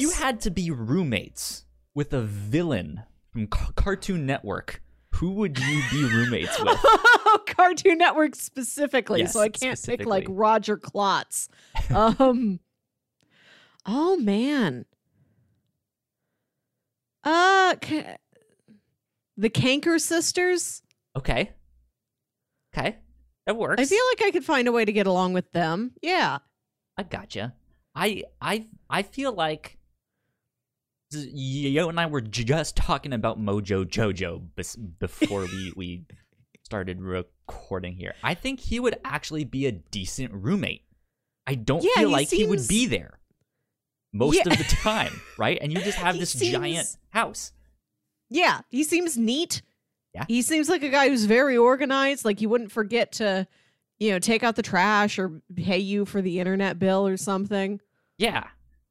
If you had to be roommates with a villain from C- Cartoon Network, who would you be roommates with? Cartoon Network specifically, Yes, so I can't pick like. Roger Klotz. Um Oh man. Uh ca- The Kanker sisters? Okay. Okay. That works. I feel like I could find a way to get along with them. Yeah. I gotcha. I I I feel like you and I were just talking about Mojo Jojo before we we started recording here. I think he would actually be a decent roommate. I don't Yeah, feel he like he would be there most Yeah. of the time, right? And you just have this giant house. Yeah, he seems neat. Yeah. He seems like a guy who's very organized. Like he wouldn't forget to, you know, take out the trash or pay you for the internet bill or something. Yeah.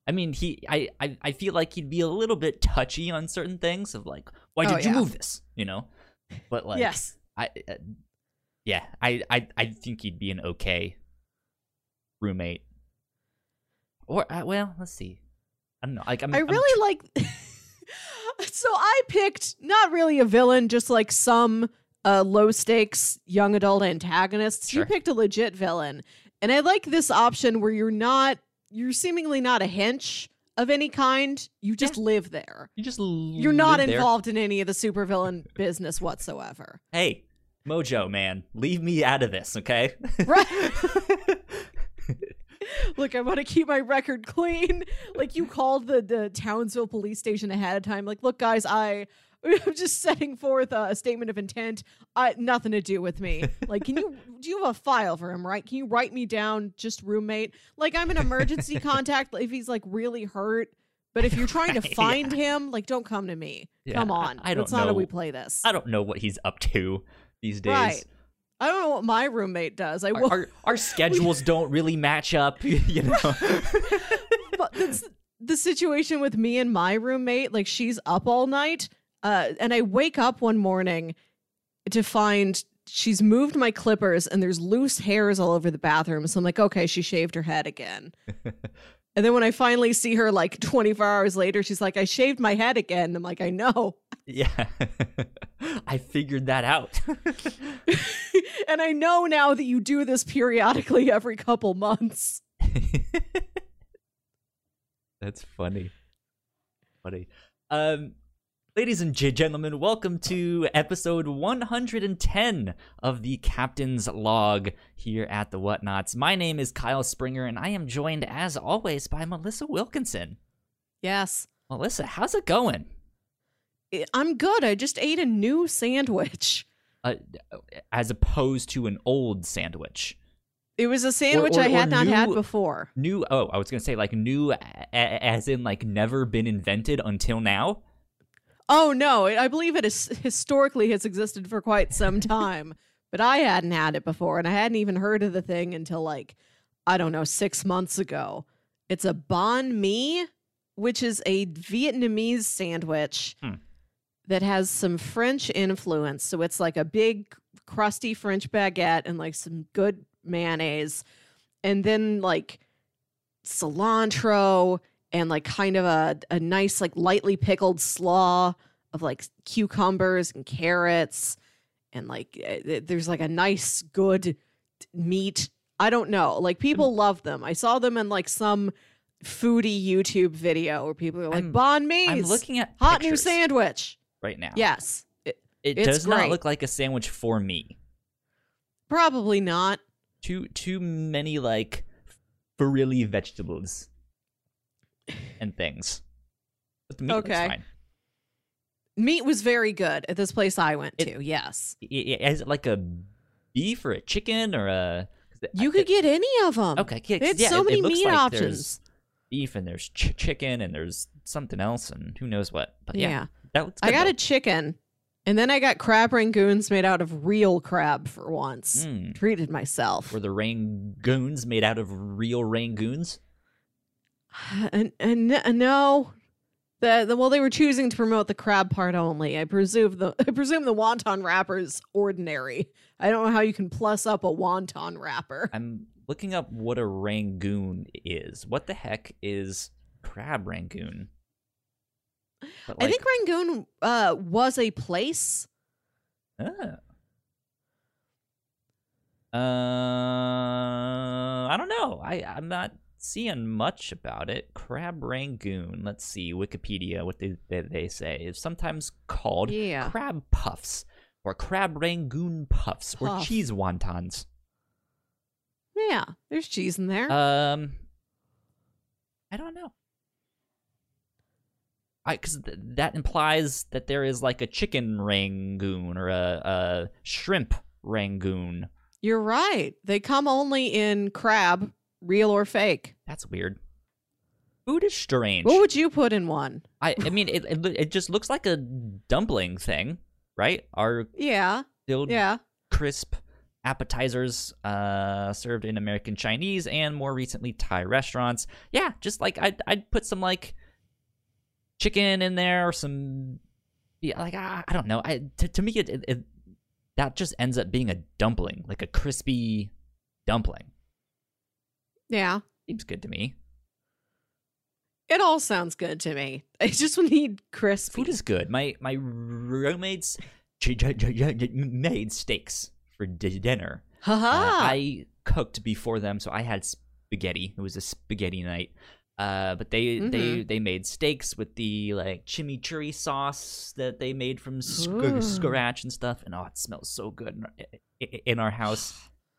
I mean, he. I, I. I feel like he'd be a little bit touchy on certain things of like, why Oh, did you move this? You know, but like, yes. I. Uh, yeah, I, I. I think he'd be an okay roommate. Or uh, well, let's see. I don't know. Like, I'm, I I'm really like. so I picked not really a villain, just like some uh, low stakes young adult antagonists. Sure. You picked a legit villain, and I like this option where you're not, you're seemingly not a hench of any kind. You just live there. You just. You're not involved in any of the supervillain business whatsoever. Hey, Mojo, man, leave me out of this, okay? Right. Look, I want to keep my record clean. Like you called the the Townsville police station ahead of time. Like, look, guys, I I'm just setting forth a, statement of intent. I nothing to do with me. Like, can you do you have a file for him? Right? Can you write me down just roommate? Like, I'm an emergency contact if he's like really hurt. But if you're trying to find him, like, don't come to me. Yeah, come on, I don't that's not how we play this. I don't know what he's up to these days. Right. I don't know what my roommate does. I Our, will. our, our schedules don't really match up, you know. but that's the situation with me and my roommate. Like she's up all night, uh, and I wake up one morning to find she's moved my clippers and there's loose hairs all over the bathroom. So I'm like, okay, she shaved her head again. and then when I finally see her like 24 hours later, she's like, I shaved my head again. I'm like, I know. yeah. I figured that out. and I know now that you do this periodically every couple months. That's funny. Funny. Um ladies and gentlemen, welcome to episode 110 of the Captain's Log here at the Whatnauts. My name is Kyle Springer and I am joined as always by Melissa Wilkinson. Yes. Melissa, how's it going? I'm good. I just ate a new sandwich. Uh, as opposed to an old sandwich. It was a sandwich or- I had or not had before. New oh, I was going to say like new as in like never been invented until now. Oh no, I believe it is historically has existed for quite some time, but I hadn't had it before, and I hadn't even heard of the thing until like I don't know six months ago. It's a banh mi, which is a Vietnamese sandwich Hmm. that has some French influence. So it's like a big crusty French baguette and like some good mayonnaise, and then like cilantro and like kind of a, a nice like lightly pickled slaw of like cucumbers and carrots and like eh, there's like a nice good meat. I don't know. Like people love them. I saw them in like some foodie youtube video where people are like I'm- banh mi's I'm looking at hot new sandwich. right now. yes. It- It does not look like a sandwich for me. probably not. Too too many like frilly vegetables and things. But the meat looks Okay. fine. meat was very good at this place i went It- to yes I- I- Is it like a beef or a chicken or a? you I- could get any of them Okay, yeah, They had 'cause, yeah, so it- it many looks meat like there's options Beef and there's ch- chicken and there's something else and who knows what. But yeah, yeah. that looks. I got though. a chicken, and then I got crab rangoons made out of real crab for once. Mm. Treated myself. Were the rangoons made out of real rangoons? And, and n- no, the, the well, they were choosing to promote the crab part only. I presume the I presume the wonton wrapper is ordinary. I don't know how you can plus up a wonton wrapper. I'm looking up what a rangoon is. What the heck is crab rangoon. But, I think Rangoon uh, was a place. Ah. Uh, I don't know. I I'm not seeing much about it. Crab rangoon. Let's see Wikipedia. What they they, say is sometimes called Yeah. crab puffs or crab rangoon puffs or Puff. cheese wontons. Yeah, there's cheese in there. Um, I don't know. I because th- that implies that there is like a chicken rangoon or a, a shrimp rangoon. You're right. They come only in crab, real or fake. That's weird. Food is strange. What would you put in one? I I mean it, it it just looks like a dumpling thing, right? Our Yeah, yeah. crisp appetizers uh served in American Chinese and more recently Thai restaurants. Yeah, just like I'd I'd put some like chicken in there or some yeah, like I, I don't know. I to, to me it, it, it that just ends up being a dumpling, like a crispy dumpling. Yeah. Seems good to me. It all sounds good to me. I just need crispy. Food is good. My my roommates made steaks for di- dinner. Uh. I cooked before them, so I had spaghetti. It was a spaghetti night. Uh, but they they they made steaks with the like chimichurri sauce that they made from sc- scratch and stuff, and oh, it smells so good in our, in our house.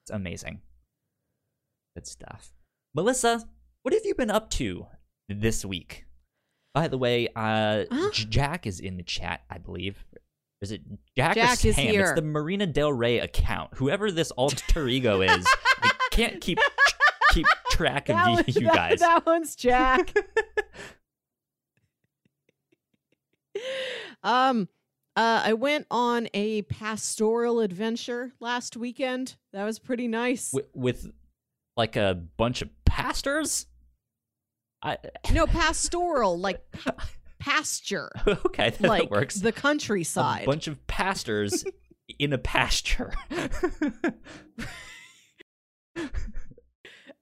It's amazing. Good stuff. Melissa, what have you been up to this week? By the way, uh, Huh? J- Jack is in the chat, I believe. Is it Jack, or Jack is Sam? It's the Marina Del Rey account. Whoever this alter ego is, I can't keep keep track of one- you that- guys. That one's Jack. um, uh, I went on a pastoral adventure last weekend. That was pretty nice. with, with like a bunch of pastors. I no, pastoral, like pasture, okay, that like works. the countryside. a bunch of pastors in a pasture.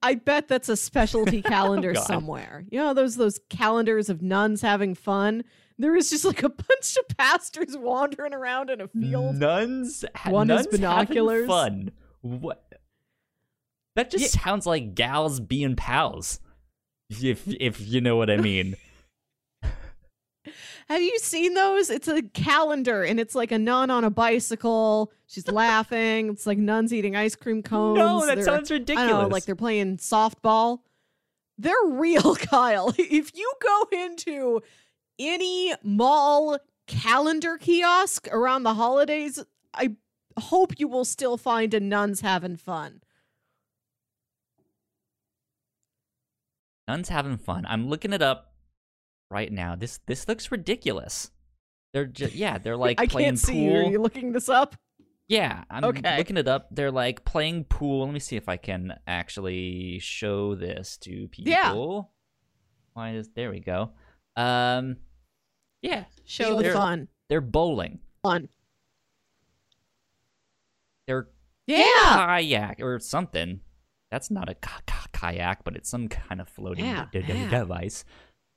I bet that's a specialty oh, calendar Oh, somewhere. You know those those calendars of nuns having fun. There is just like a bunch of pastors wandering around in a field. Nuns, ha- One nuns having binoculars. Fun. What? That just sounds like gals being pals. If if you know what I mean. Have you seen those? It's a calendar and it's like a nun on a bicycle. She's laughing. It's like nuns eating ice cream cones. no, that They're- sounds ridiculous. know, like they're playing softball. They're real, Kyle. If you go into any mall calendar kiosk around the holidays, I hope you will still find a nuns having fun. Nuns having fun. I'm looking it up right now. This this looks ridiculous. They're just yeah, they're like I playing can't see you. pool. Are you looking this up? Yeah, I'm Okay. looking it up. They're like playing pool. Let me see if I can actually show this to people. Yeah. Why is there we go. Um yeah, Show the They're- fun. they're bowling. Fun. They're Yeah. kayak or something. That's not a ka- ka- kayak, but it's some kind of floating Yeah, yeah. device.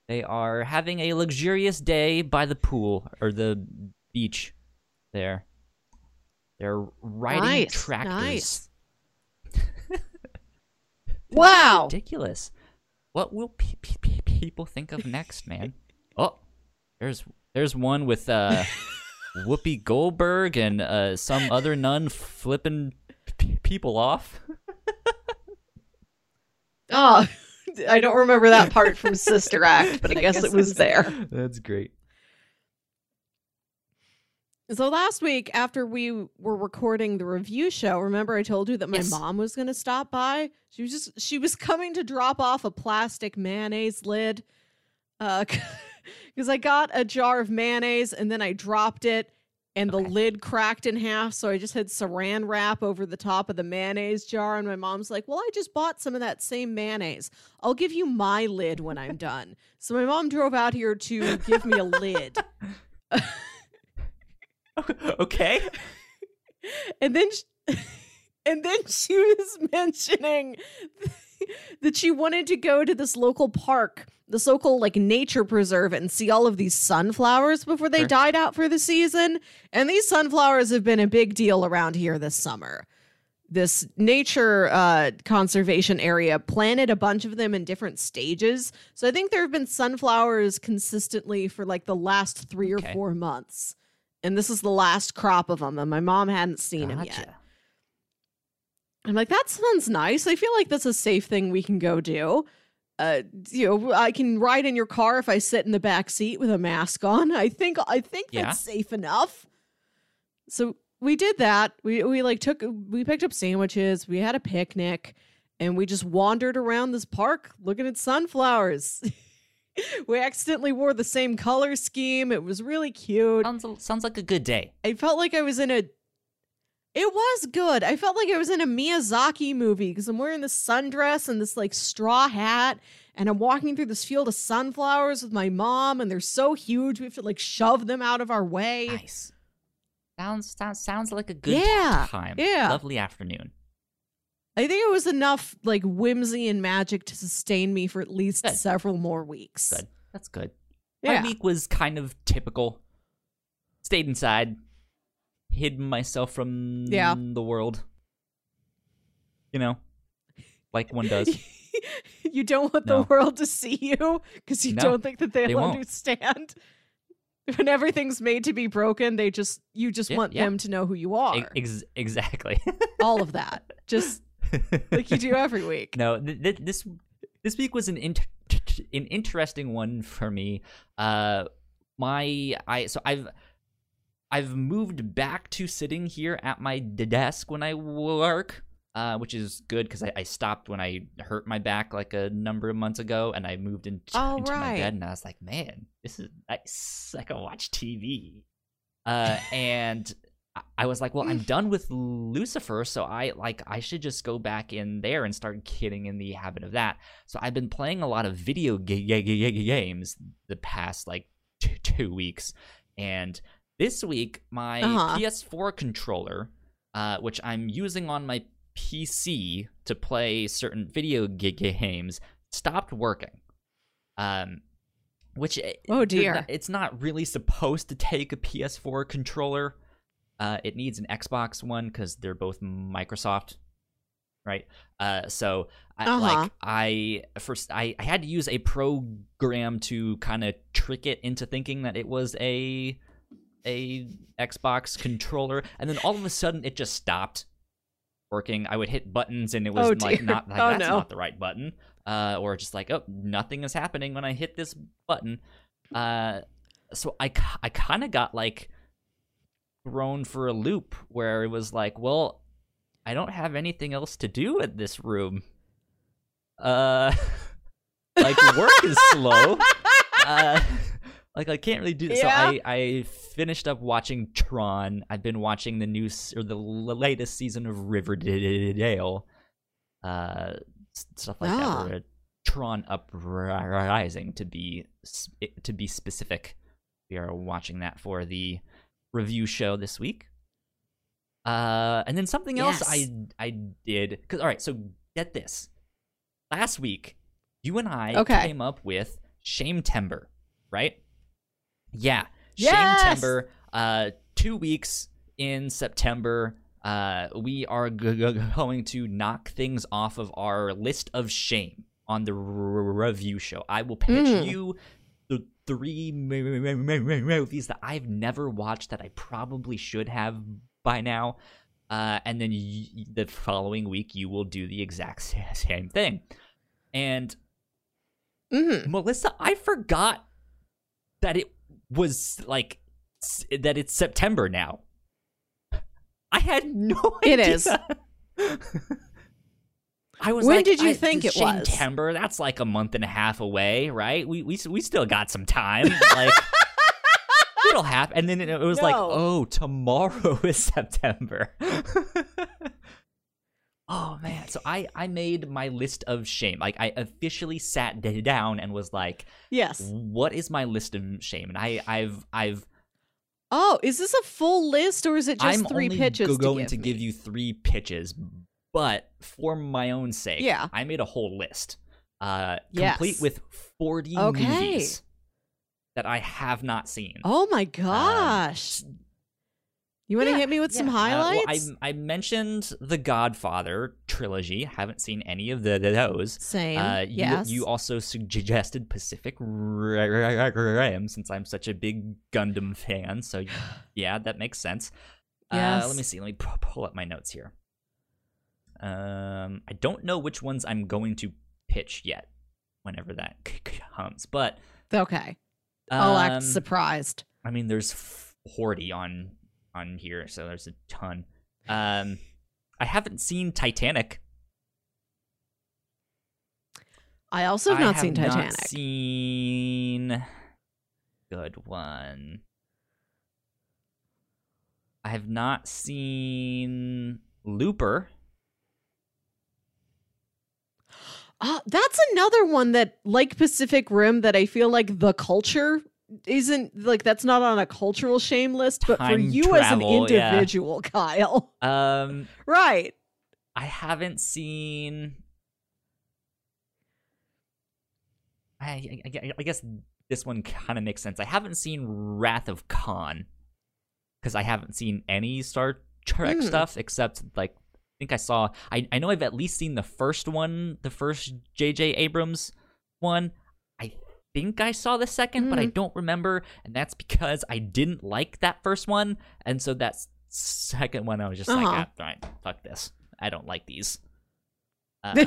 They are having a luxurious day by the pool or the beach there. They're riding Nice, tractors. nice. Wow. Ridiculous. What will pe- pe- pe- people think of next, man? oh, there's there's one with uh, Whoopi Goldberg and uh, some other nun flipping people off. Oh, I don't remember that part from Sister Act, but I guess it was there. That's great. So last week, after we were recording the review show, remember I told you that my Yes. mom was going to stop by. She was just she was coming to drop off a plastic mayonnaise lid, uh, because I got a jar of mayonnaise and then I dropped it, and the Okay. lid cracked in half. So I just had Saran wrap over the top of the mayonnaise jar, and my mom's like, "Well, I just bought some of that same mayonnaise. I'll give you my lid when I'm done." So my mom drove out here to give me a lid. okay. and then sh- and then she was mentioning that she wanted to go to this local park, this local like nature preserve, and see all of these sunflowers before they Sure. died out for the season. And these sunflowers have been a big deal around here this summer. This nature uh, conservation area planted a bunch of them in different stages. So I think there have been sunflowers consistently for like the last three Okay. or four months. And this is the last crop of them, and my mom hadn't seen them yet. I'm like, that sounds nice. I feel like that's a safe thing we can go do. Uh, you know, I can ride in your car if I sit in the back seat with a mask on. I think I think Yeah. that's safe enough. So we did that. We we like took we picked up sandwiches. We had a picnic, and we just wandered around this park looking at sunflowers. we accidentally wore the same color scheme. It was really cute. Sounds sounds like a good day. I felt like I was in a. It was good. I felt like I was in a Miyazaki movie because I'm wearing this sundress and this like straw hat, and I'm walking through this field of sunflowers with my mom, and they're so huge we have to like shove them out of our way. Nice. Sounds sounds sounds like a good Yeah, time. yeah. Lovely afternoon. I think it was enough like whimsy and magic to sustain me for at least Good. several more weeks. Good. That's good. Yeah. My week was kind of typical. Stayed inside, hid myself from Yeah. the world. You know, like one does. you don't want the world to see you because you No, don't think that they'll they understand. When everything's made to be broken, they just you just Yeah, want yeah. them to know who you are. Ex- exactly. All of that, just like you do every week. no, th- th- this this week was an int- an interesting one for me. Uh, my I so I've I've moved back to sitting here at my d- desk when I work, uh, which is good because I, I stopped when I hurt my back like a number of months ago, and I moved into, Oh, into my bed, and I was like, man, this is nice. I can watch TV. Uh, and I- was like, well, I'm done with Lucifer, so I like I should just go back in there and start getting in the habit of that. So I've been playing a lot of video ga- ga- ga- ga- games the past like t- two weeks, and this week my Uh-huh. PS4 controller, uh, which I'm using on my PC to play certain video ga- games, stopped working. Um, which eh, Oh, dear. not- it's not really supposed to take a PS4 controller. Uh, it needs an Xbox one because they're both Microsoft, right? Uh, so I, Uh-huh. like I first I, I had to use a program to kind of trick it into thinking that it was a a Xbox controller, and then all of a sudden it just stopped working. I would hit buttons and it was Oh, like not like Oh, that's no. not the right button, uh, or just like oh nothing is happening when I hit this button. Uh, so I I kind of got like thrown for a loop where it was like, well, I don't have anything else to do in this room. Uh, like work is slow. Uh, like I can't really do this. Yeah. So I I finished up watching Tron. I've been watching the new or the latest season of Riverdale. Uh, stuff like Ah. that. Tron Uprising to be to be specific. We are watching that for the review show this week. Uh, and then something else Yes. I I did because all right. So get this. Last week, you and I Okay. came up with Shame Timber, right? Yeah, Yes! Shame Timber. Uh, two weeks in September. Uh, we are g- g- going to knock things off of our list of shame on the r- review show. I will pitch Mm. you the three mo- mo- mo- mo- movies that I've never watched that I probably should have by now. Uh, and then y- the following week, you will do the exact same thing. And Mhm. Melissa, I forgot that it was like that it's September now. I had no It idea. is. I was When like, did you I- think it was? September? That's like a month and a half away, right? We we we still got some time. Like it'll happen. And then it was like, oh, tomorrow is September. Oh man! So I I made my list of shame. Like I officially sat down and was like, Yes. what is my list of shame? And I I've I've Oh, is this a full list or is it just I'm three only pitches? go- to going give to give you three pitches, But for my own sake, Yeah. I made a whole list, uh, Yes. complete with forty Okay. movies that I have not seen. Oh my gosh. You want to yeah, hit me with some Yeah, uh, well, highlights? I I mentioned the Godfather trilogy. Haven't seen any of the, those. Same. Uh, you, yes. you also suggested Pacific Rim since I'm such a big Gundam fan. So yeah, that makes sense. Uh, Yes. let me see. Let me pull up my notes here. Um, I don't know which ones I'm going to pitch yet. Whenever that comes, but okay. I'll um, act surprised. I mean, there's forty on on here, so there's a ton. Um, I haven't seen Titanic. I also have not have seen Titanic. Not seen good one. I have not seen Looper. Uh, that's another one that, like Pacific Rim, that I feel like the culture isn't like that's not on a cultural shame list, but for you travel, as an yeah. individual, Kyle, Um, right? I haven't seen. I, I, I guess this one kind of makes sense. I haven't seen Wrath of Khan because I haven't seen any Star Trek Hmm. stuff except like I think I saw. I I know I've at least seen the first one, the first J.J. Abrams one. I think I saw the second, but I Hmm. don't remember, and that's because I didn't like that first one, and so that second one I was just like, Uh-huh. ah, all right, fuck this. I don't like these. Um,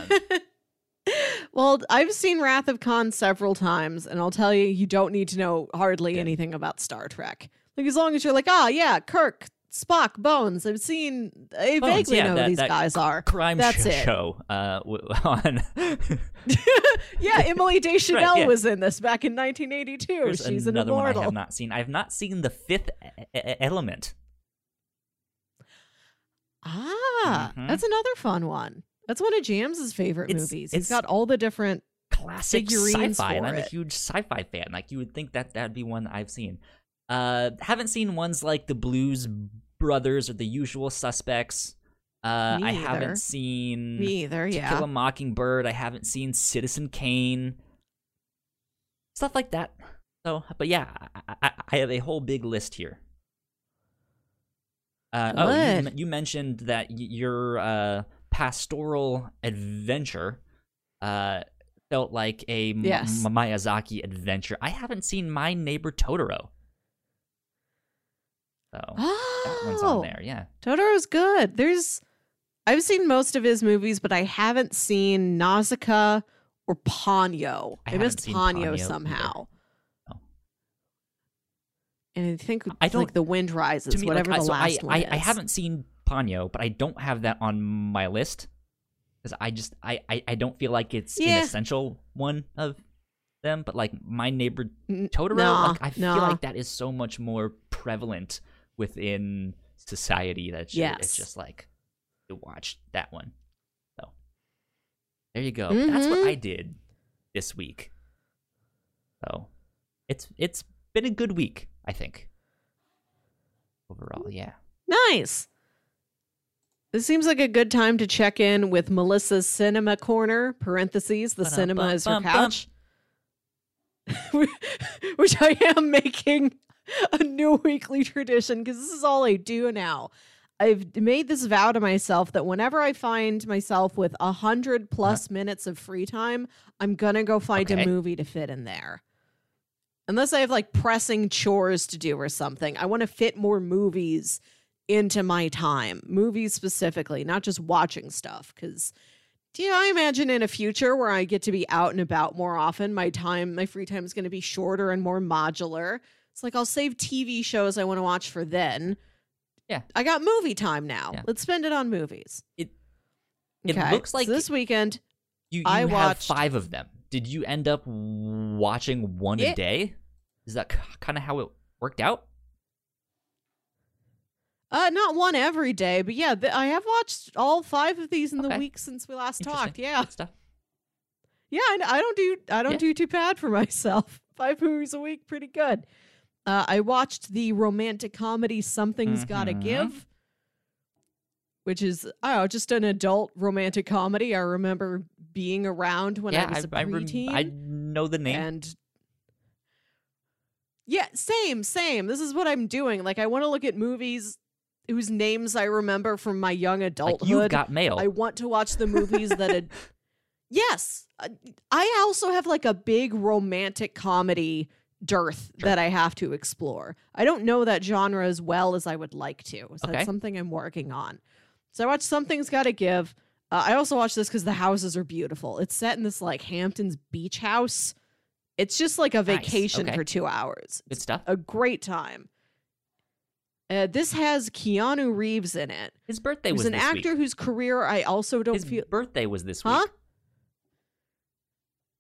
well, I've seen Wrath of Khan several times, and I'll tell you, you don't need to know hardly Yeah. anything about Star Trek. Like as long as you're like, ah, yeah, Kirk, Spock, Bones. I've seen. I Bones, vaguely yeah, know that- who these that guys are. crime That's sh- it. show uh, w- on. yeah, Emily Deschanel yeah. was in this back in 1982. Here's She's an another one I have not seen. I have not seen the Fifth E- E- Element. Ah, Mhm. that's another fun one. That's one of James's favorite It's- movies. it's- He's got all the different. classic Figurines sci-fi, and I'm a huge sci-fi fan. Like you would think that that'd be one I've seen. Uh, haven't seen ones like the Blues Brothers or the Usual Suspects. Uh, I haven't seen Me either, To yeah. Kill a Mockingbird. I haven't seen Citizen Kane. Stuff like that. So, but yeah, I, I, I have a whole big list here. Uh, oh, you, you mentioned that your uh, pastoral adventure uh, felt like a Yes. M- Miyazaki adventure. I haven't seen My Neighbor Totoro. So that one's on Oh, there. Yeah. Totoro's good. There's, I've seen most of his movies, but I haven't seen Nausicaa or Ponyo. I I, missed Ponyo, Ponyo somehow. Oh. And I think I don't- like the wind rises, me, whatever like, the so last I, one I, is. I haven't seen Ponyo, but I don't have that on my list because I just I, I I don't feel like it's Yeah. an essential one of them. But like my neighbor Totoro, nah, like I feel like that is so much more prevalent within society that ju- it's just like to watch that one. So there you go. That's what Mhm. I did this week. So it's it's been a good week, I think. Overall, yeah. Nice. This seems like a good time to check in with Melissa's Cinema Corner, parentheses, the cinema is her couch. Which I am making a new weekly tradition because this is all I do now. I've made this vow to myself that whenever I find myself with a hundred plus uh-huh. minutes of free time, I'm gonna go find Okay. a movie to fit in there. Unless I have like pressing chores to do or something, I want to fit more movies into my time, movies specifically, not just watching stuff. Because, you know, I imagine in a future where I get to be out and about more often, my time, my free time is going to be shorter and more modular. It's like I'll save TV shows I want to watch for then. Yeah. I got movie time now. Yeah. Let's spend it on movies. It- it Okay, looks so like- this weekend. You, you I have watched- five of them. Did you end up watching one Yeah. a day? Is that kind of how it worked out? Uh, not one every day, but yeah, th- I have watched all five of these in the week since we last talked. Yeah. Yeah, I, I don't do I don't Yeah. do too bad for myself. Five movies a week, pretty good. Uh, I watched the romantic comedy Something's Gotta Mhm. Give. which is know, just an adult romantic comedy. I remember being around when yeah, I was a I, rem- preteen. I know the name. and yeah, same, same. This is what I'm doing. Like I want to look at movies whose names I remember from my young like adulthood. you've got mail. I want to watch the movies that had. Yes, I also have like a big romantic comedy dearth Sure. that I have to explore. I don't know that genre as well as I would like to. So Okay. that's something I'm working on. So I watched Something's Gotta Give. Uh, I also watched this because the houses are beautiful. It's set in this like Hamptons beach house. It's just like a Nice. vacation Okay. for two hours. Good stuff. A great time. Uh, this has Keanu Reeves in it. His birthday was an this actor week. whose career I also don't His feel. birthday was this week. Huh?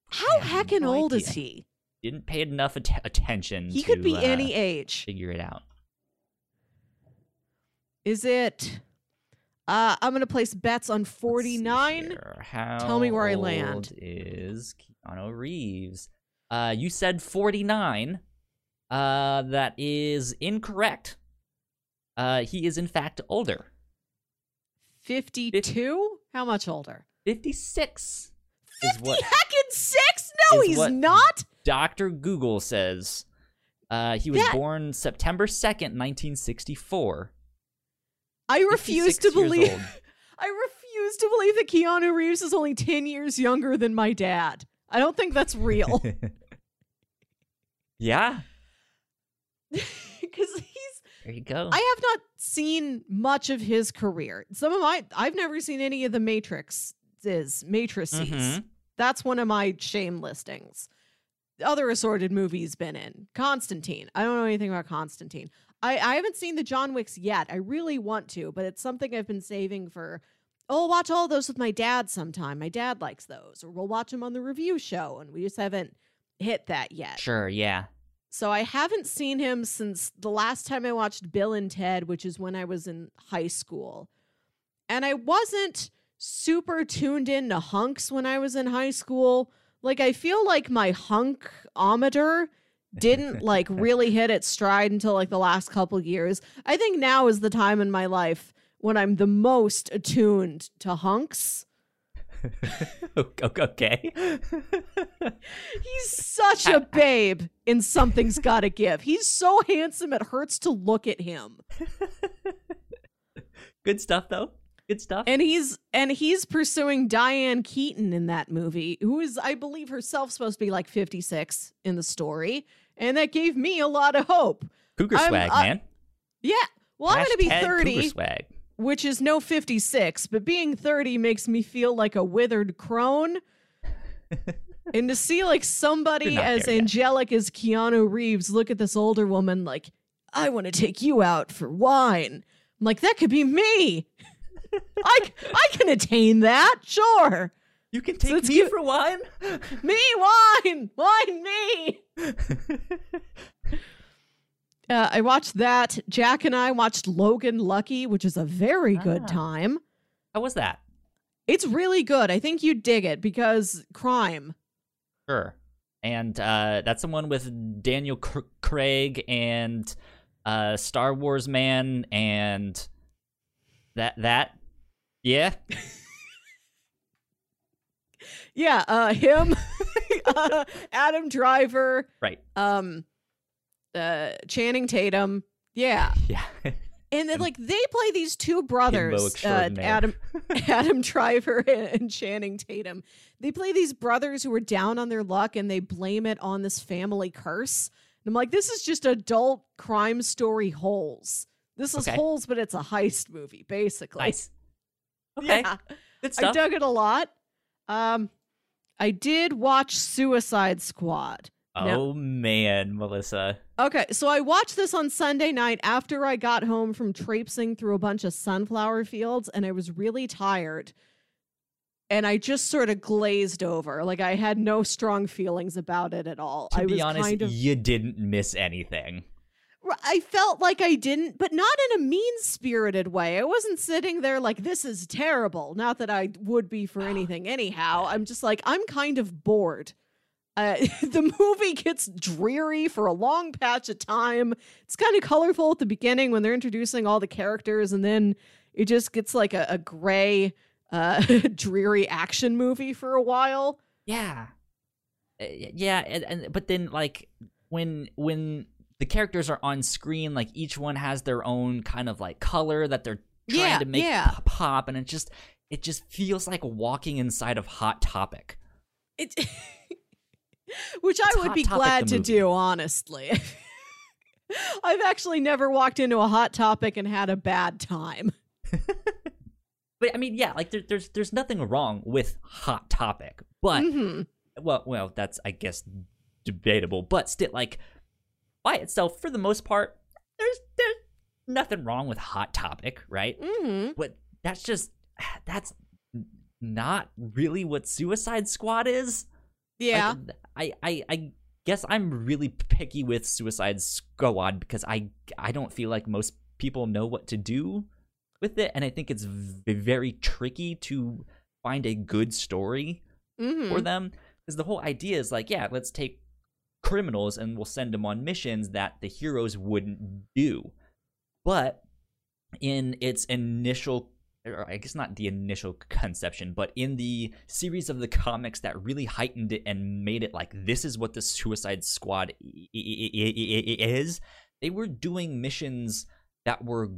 How heckin' no old is he? Didn't pay enough att- attention. He could be uh, any age. Figure it out. Is it? Uh, I'm gonna place bets on 49. How Tell me where I land. Is Keanu Reeves? Uh, you said forty nine. Uh, that is incorrect. Uh, he is in fact older. 52? How much older? Fifty six is 50 what heckin' six? No, he's not. Doctor Google says. Uh, he was That- born September second, nineteen sixty four. I refuse to believe. I refuse to believe that Keanu Reeves is only 10 years younger than my dad. I don't think that's real. yeah, Because he's there you go. I have not seen much of his career. Some of my I've never seen any of the Matrixes, Matrices. Mhm. That's one of my shame listings. Other assorted movies been in. Constantine. I don't know anything about Constantine. I, I haven't seen the John Wicks yet. I really want to, but it's something I've been saving for. Oh, I'll watch all those with my dad sometime. My dad likes those. Or we'll watch them on the review show, and we just haven't hit that yet. Sure, yeah. So I haven't seen him since the last time I watched Bill and Ted, which is when I was in high school. And I wasn't super tuned in to hunks when I was in high school. Like I feel like my hunkometer didn't like really hit its stride until like the last couple years. I think now is the time in my life when I'm the most attuned to hunks. okay. He's such a babe in Something's Gotta Give. He's so handsome it hurts to look at him. Good stuff, though. Good stuff. And he's and he's pursuing Diane Keaton in that movie, who is, I believe, herself supposed to be like 56 in the story. And that gave me a lot of hope. Cougar I'm- swag, I- man. Yeah. Well, I'm gonna be 30, Cougar swag. which is no 56, but being 30 makes me feel like a withered crone. and to see like somebody as there yet. angelic as Keanu Reeves look at this older woman like, I want to take you out for wine. I'm like, that could be me. I, I can attain that, sure. You can So take it's me cute. for wine. Me, wine, wine, me. Uh, I watched that. Jack and I watched Logan Lucky, which is a very good Ah. time. How was that? It's really good. I think you'd dig it because crime. Sure. And uh, that's the one with Daniel Cr- Craig and uh, Star Wars man and that that yeah Yeah, uh, him, uh, Adam Driver, right um, uh, Channing Tatum. Yeah, yeah and then like they play these two brothers, uh. Adam, Adam Driver and Channing Tatum. They play these brothers who are down on their luck, and they blame it on this family curse. And I'm like, this is just adult crime story holes. This is Okay. holes, but it's a heist movie, basically. nice okay Yeah. good I dug it a lot. Um, I did watch Suicide Squad. oh no. man Melissa Okay, so I watched this on Sunday night after I got home from traipsing through a bunch of sunflower fields, and I was really tired. And I just sort of glazed over. Like I had no strong feelings about it at all. to I be was honest kind of you didn't miss anything I felt like I didn't, but not in a mean spirited way. I wasn't sitting there like, this is terrible. Not that I would be for anything, anyhow. I'm just like, I'm kind of bored. Uh, the movie gets dreary for a long patch of time. It's kind of colorful at the beginning when they're introducing all the characters, and then it just gets like a, a gray, uh, dreary action movie for a while. Yeah, Uh, yeah, and, and but then like when when the characters are on screen, like each one has their own kind of like color that they're trying Yeah, to make yeah. pop, and it just it just feels like walking inside of Hot Topic. It, which I would be glad to do, honestly. I've actually never walked into a hot topic and had a bad time. But I mean, yeah, like there, there's there's nothing wrong with Hot Topic, but Mhm. well, well, that's I guess debatable, but still, like by itself, for the most part, there's there's nothing wrong with Hot Topic, right? Mhm. But that's just that's not really what Suicide Squad is. Yeah. Like, I, I, I guess I'm really picky with Suicide Squad because I, I don't feel like most people know what to do with it, and I think it's v- very tricky to find a good story Mhm. for them because the whole idea is like, yeah, let's take criminals and we'll send them on missions that the heroes wouldn't do. But in its initial I guess not the initial conception, but in the series of the comics that really heightened it and made it like this is what the Suicide Squad is, they were doing missions that were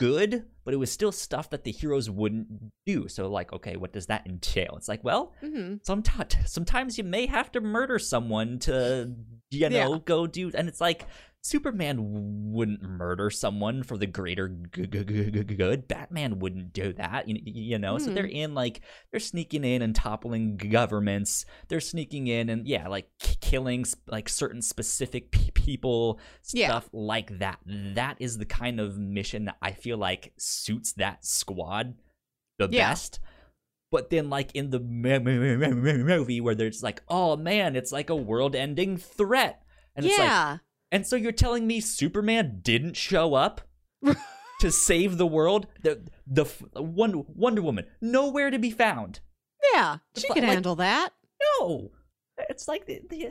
good, but it was still stuff that the heroes wouldn't do. So like, okay, what does that entail? It's like, well, Mhm. sometimes sometimes you may have to murder someone to you know Yeah. go do and it's like superman wouldn't murder someone for the greater g- g- g- g- good batman wouldn't do that you, you know so Mhm. they're in like they're sneaking in and toppling governments they're sneaking in and yeah like k- killing like certain specific people Yeah. stuff like that that is the kind of mission that i feel like suits that squad the Yeah. best but then like in the mo- mo- mo- mo- movie where there's like oh man it's like a world-ending threat and it's like yeah. And so you're telling me superman didn't show up to save the world the the wonder, wonder woman nowhere to be found yeah. She fu- could like- handle that. no it's like the, the,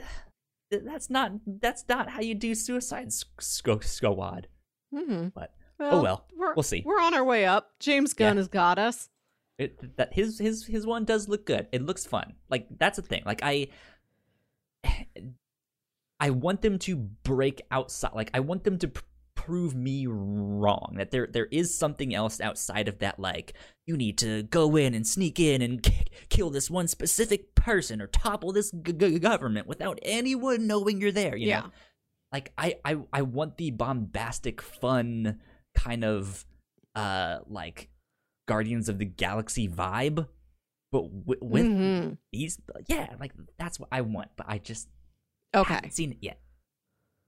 that's not that's not how you do suicide squad Mhm. but Well, oh well We're, we'll see We're on our way up. James Gunn Yeah. has got us. it, that his his his one does look good. It looks fun. Like that's the thing. Like I I want them to break outside. Like I want them to pr- prove me wrong that there there is something else outside of that like you need to go in and sneak in and k- kill this one specific person or topple this g- g- government without anyone knowing you're there, you yeah. know like I, I i want the bombastic fun kind of uh like guardians of the galaxy vibe but w- with Mhm. these yeah like that's what i want but i just Okay. haven't seen it yet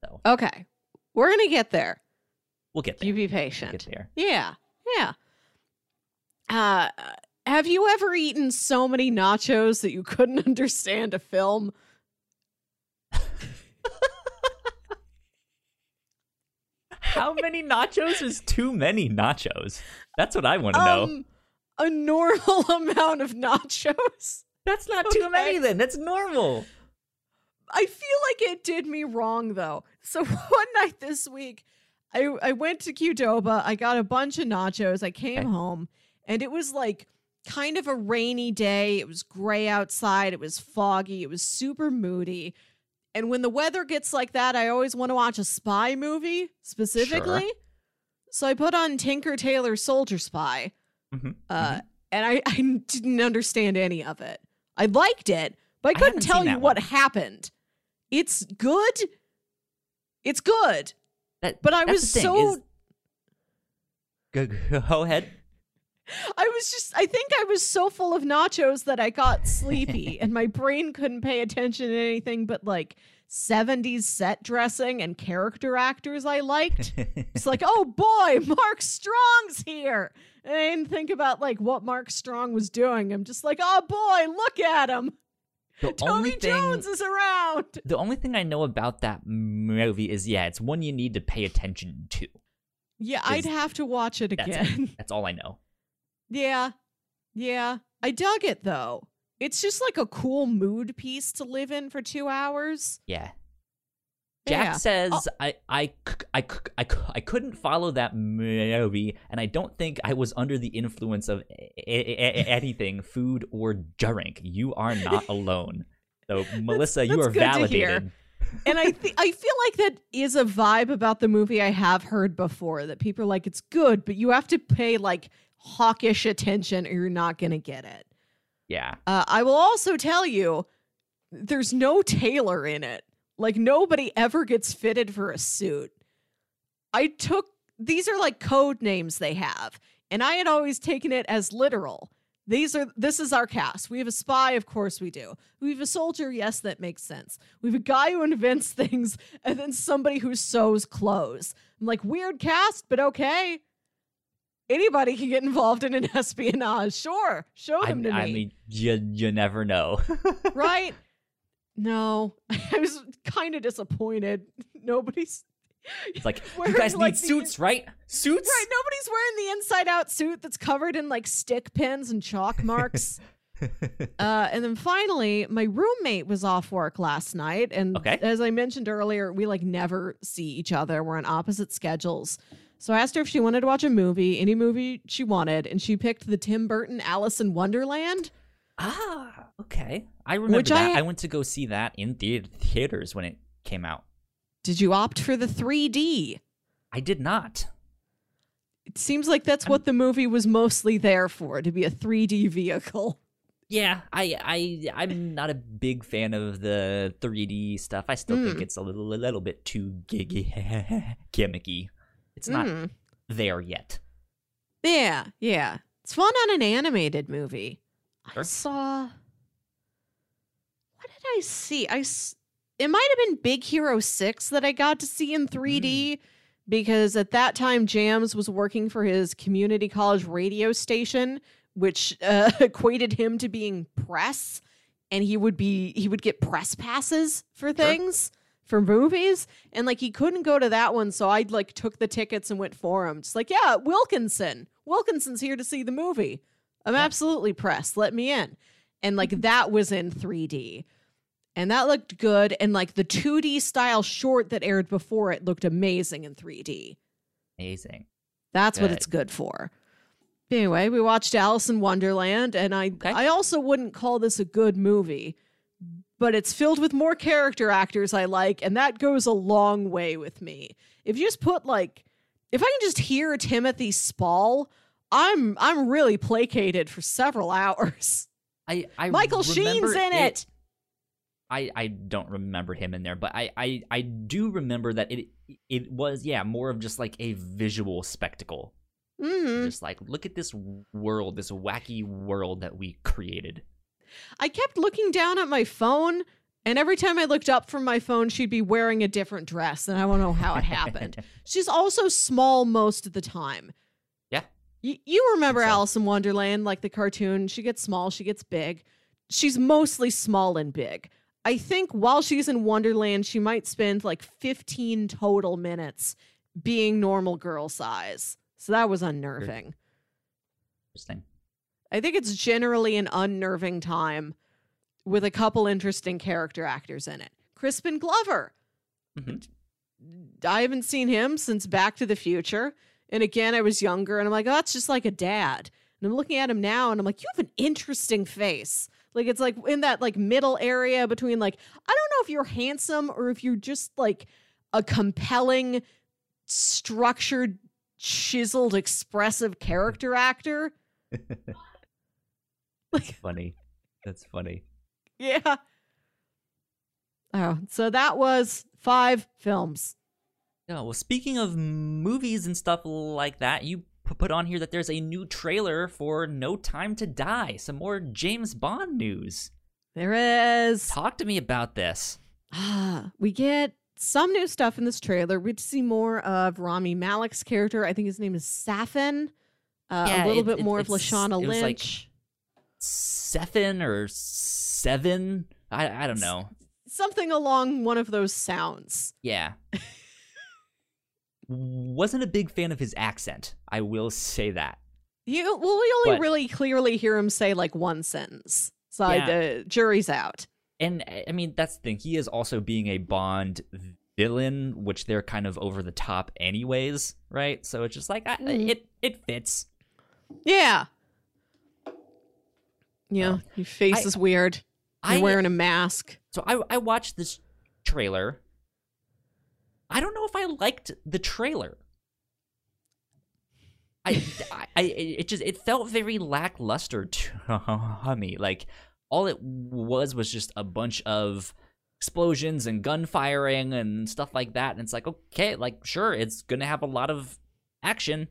so Okay. We're going to get there. we'll get there You be We'll patient. get there Yeah. Yeah. Uh, have you ever eaten so many nachos that you couldn't understand a film? how many nachos is too many nachos that's what i want to know Um, a normal amount of nachos. that's not too many then that's normal I feel like it did me wrong though. So one night this week, I I went to Qdoba. I got a bunch of nachos. I came Okay. home, and it was like kind of a rainy day. It was gray outside. It was foggy. It was super moody. And when the weather gets like that, I always want to watch a spy movie specifically. So I put on Tinker Tailor Soldier Spy. Mhm, Uh, mhm. and I, I didn't understand any of it. I liked it, but I I couldn't haven't tell you what one. happened. It's good. It's good. That- But I was thing, so is- go, go ahead I was just I think I was so full of nachos that I got sleepy and my brain couldn't pay attention to anything but like 70s set dressing and character actors I liked. It's like, oh boy, Mark Strong's here. And I didn't think about like what Mark Strong was doing. I'm just like, oh boy, look at him. The Toby only thing Jones is around. the only thing I know about that movie is yeah, it's one you need to pay attention to. Yeah, I'd have to watch it That's again. it. That's all I know. yeah. Yeah. I dug it though. It's just like a cool mood piece to live in for two hours. Yeah. Jack Yeah. says Oh. I, I, I, I, I couldn't follow that movie, and I don't think I was under the influence of anything, food or drink. You are not alone. So, Melissa, you that's are to hear. validated. and I th- I feel like that is a vibe about the movie I have heard before that people are like it's good, but you have to pay like hawkish attention or you're not going to get it. Yeah. Uh, I will also tell you there's no tailor in it. Like nobody ever gets fitted for a suit. I took these are like code names they have, and I had always taken it as literal. These are this is our cast. We have a spy, of course we do. We have a soldier, yes, that makes sense. We have a guy who invents things, and then somebody who sews clothes. I'm like, weird cast, but okay. Anybody can get involved in an espionage. Sure. Show I, them to I me mean, you, you never know. right? No, I was kind of disappointed. Nobody's it's like, you guys like, need the- suits, right? Suits? right. Nobody's wearing the inside-out suit that's covered in like stick pins and chalk marks. uh, and then finally, my roommate was off work last night, and Okay. as I mentioned earlier, we like never see each other. We're on opposite schedules. So I asked her if she wanted to watch a movie, any movie she wanted, and she picked the Tim Burton Alice in Wonderland. Ah, okay. I remember Which that. I- I... went to go see that in the- theaters when it came out. Did you opt for the 3D? I did not. It seems like that's what the movie was mostly there for, to be a 3D vehicle. Yeah, I, I, I'm not a big fan of the 3D stuff. I still think Mm. it's a little, a little bit too giggy, gimmicky. It's not Mm. there yet. Yeah, yeah. It's fun on an animated movie. I saw. I see? I s- it might have been Big Hero 6 that I got to see in 3D because at that time Jams was working for his community college radio station which uh, equated him to being press and he would be he would get press passes for things for movies and like he couldn't go to that one so I like took the tickets and went for him. Just like yeah Wilkinson Wilkinson's here to see the movie. I'm Yeah. absolutely pressed. Let me in. And like that was in 3D and that looked good and like the 2D style short that aired before it looked amazing in 3D Amazing. that's what it's good for. Anyway, we watched Alice in Wonderland, and I Okay. I also wouldn't call this a good movie, but it's filled with more character actors I like, and that goes a long way with me. If you just put like, if I can just hear Timothy Spall, I'm I'm really placated for several hours. I, I Michael Sheen's in it. I, I don't remember him in there, but I, I, I do remember that it it was yeah more of just like a visual spectacle. hmm Just like look at this world, this wacky world that we created. I kept looking down at my phone, and every time I looked up from my phone, she'd be wearing a different dress, and I don't know how it happened. She's also small most of the time. Yeah. Y- you remember so. Alice in Wonderland, like the cartoon? She gets small, she gets big. She's mostly small and big. I think while she's in Wonderland, she might spend like 15 total minutes being normal girl size. So that was unnerving. Interesting. I think it's generally an unnerving time with a couple interesting character actors in it. Crispin Glover. Mhm. I haven't seen him since Back to the Future. And again, I was younger and I'm like, oh, that's just like a dad. And I'm looking at him now and I'm like, you have an interesting face. Like it's like in that like middle area between like, I don't know if you're handsome or if you're just like a compelling, structured, chiseled, expressive character actor. like Funny. That's funny. Yeah. Oh, so that was five films. Yeah, well, speaking of movies and stuff like that, you put on here that there's a new trailer for No Time to Die. Some more James Bond news. There is. Talk to me about this. Ah, we get some new stuff in this trailer. We see more of Rami Malek's character. I think his name is Safin. Uh, Yeah, a little it- bit it- more of Lashana like- Lynch. Seven or seven? I I don't know. Something along one of those sounds. Yeah. Wasn't a big fan of his accent. I will say that. You well, we only But- really clearly hear him say like one sentence. So Yeah. the jury's out. And I mean, that's the thing. He is also being a Bond villain, which they're kind of over the top anyways, right? So it's just like I, Mm. it it fits. Yeah. Yeah, Um, your face I- is weird. You're I wearing a mask. so I I watched this trailer. I don't know if I liked the trailer. I, I, I it just it felt very lackluster to me. Like all it was was just a bunch of explosions and gun firing and stuff like that. And it's like, okay, like sure, it's gonna have a lot of action.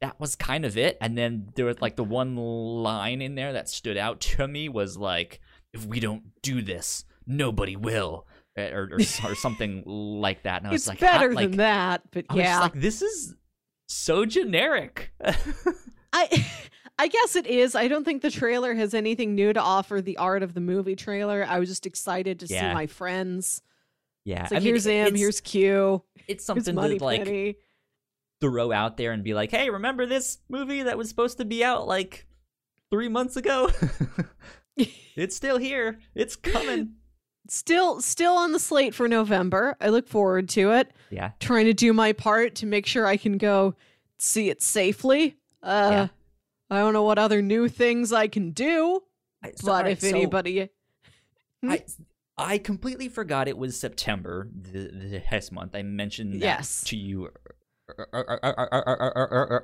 That was kind of it. And then there was like the one line in there that stood out to me was like, if we don't do this, nobody will. Eh, Or, or, or something like that. And I was It's like, better like, than that, but I was just yeah. like, this is so generic. I I guess it is. I don't think the trailer has anything new to offer the art of the movie trailer. I was just excited to see my friends. yeah, It's like I mean, here's it- M, it's- here's Q, it's something to like Penny. throw out there and be like, hey, remember this movie that was supposed to be out like three months ago? it's still here. It's coming still still on the slate for November. I look forward to it. Yeah. Trying to do my part to make sure I can go see it safely. Uh yeah. I don't know what other new things I can do. So, but right, if anybody so I I completely forgot it was September, the, the Hess month. I mentioned yes. to you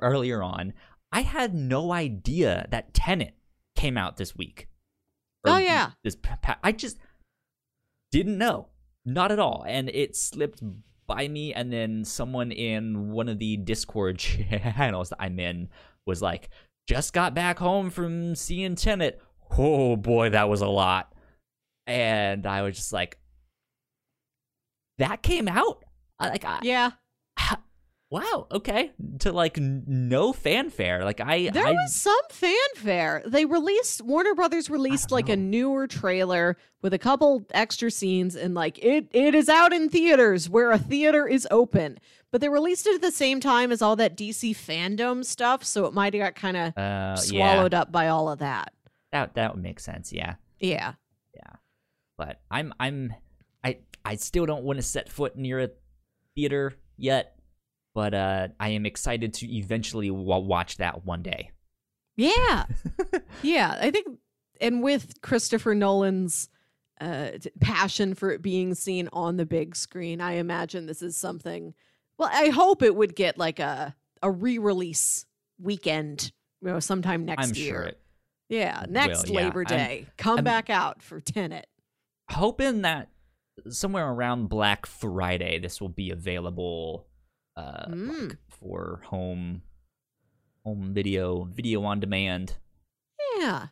earlier on. I had no idea that Tenet came out this week. Oh yeah. This I just didn't know, not at all, and it slipped by me. And then someone in one of the Discord channels that I'm in was like, "Just got back home from seeing Tenet. Oh boy, that was a lot." And I was just like, "That came out." Like, I, Yeah. Wow, okay, to like n- no fanfare. Like I, There I was some fanfare. They released Warner Brothers released like a newer trailer with a couple extra scenes and like it it is out in theaters where a theater is open. But they released it at the same time as all that DC fandom stuff, so it might have got kind of uh, yeah, swallowed up by all of that. that that would make sense. Yeah. Yeah. Yeah. but I'm I'm I I still don't want to set foot near a theater yet, but uh, I am excited to eventually wa watch that one day. Yeah. yeah, I think and with Christopher Nolan's uh passion for it being seen on the big screen, I imagine this is something well, I hope it would get like a a re-release weekend, you know, sometime next I'm year. sure yeah, next will, yeah. Labor I'm- Day. Come I'm- back out for Tenet. Hoping that somewhere around Black Friday this will be available uh like, Mm. for home home video video on demand Yeah.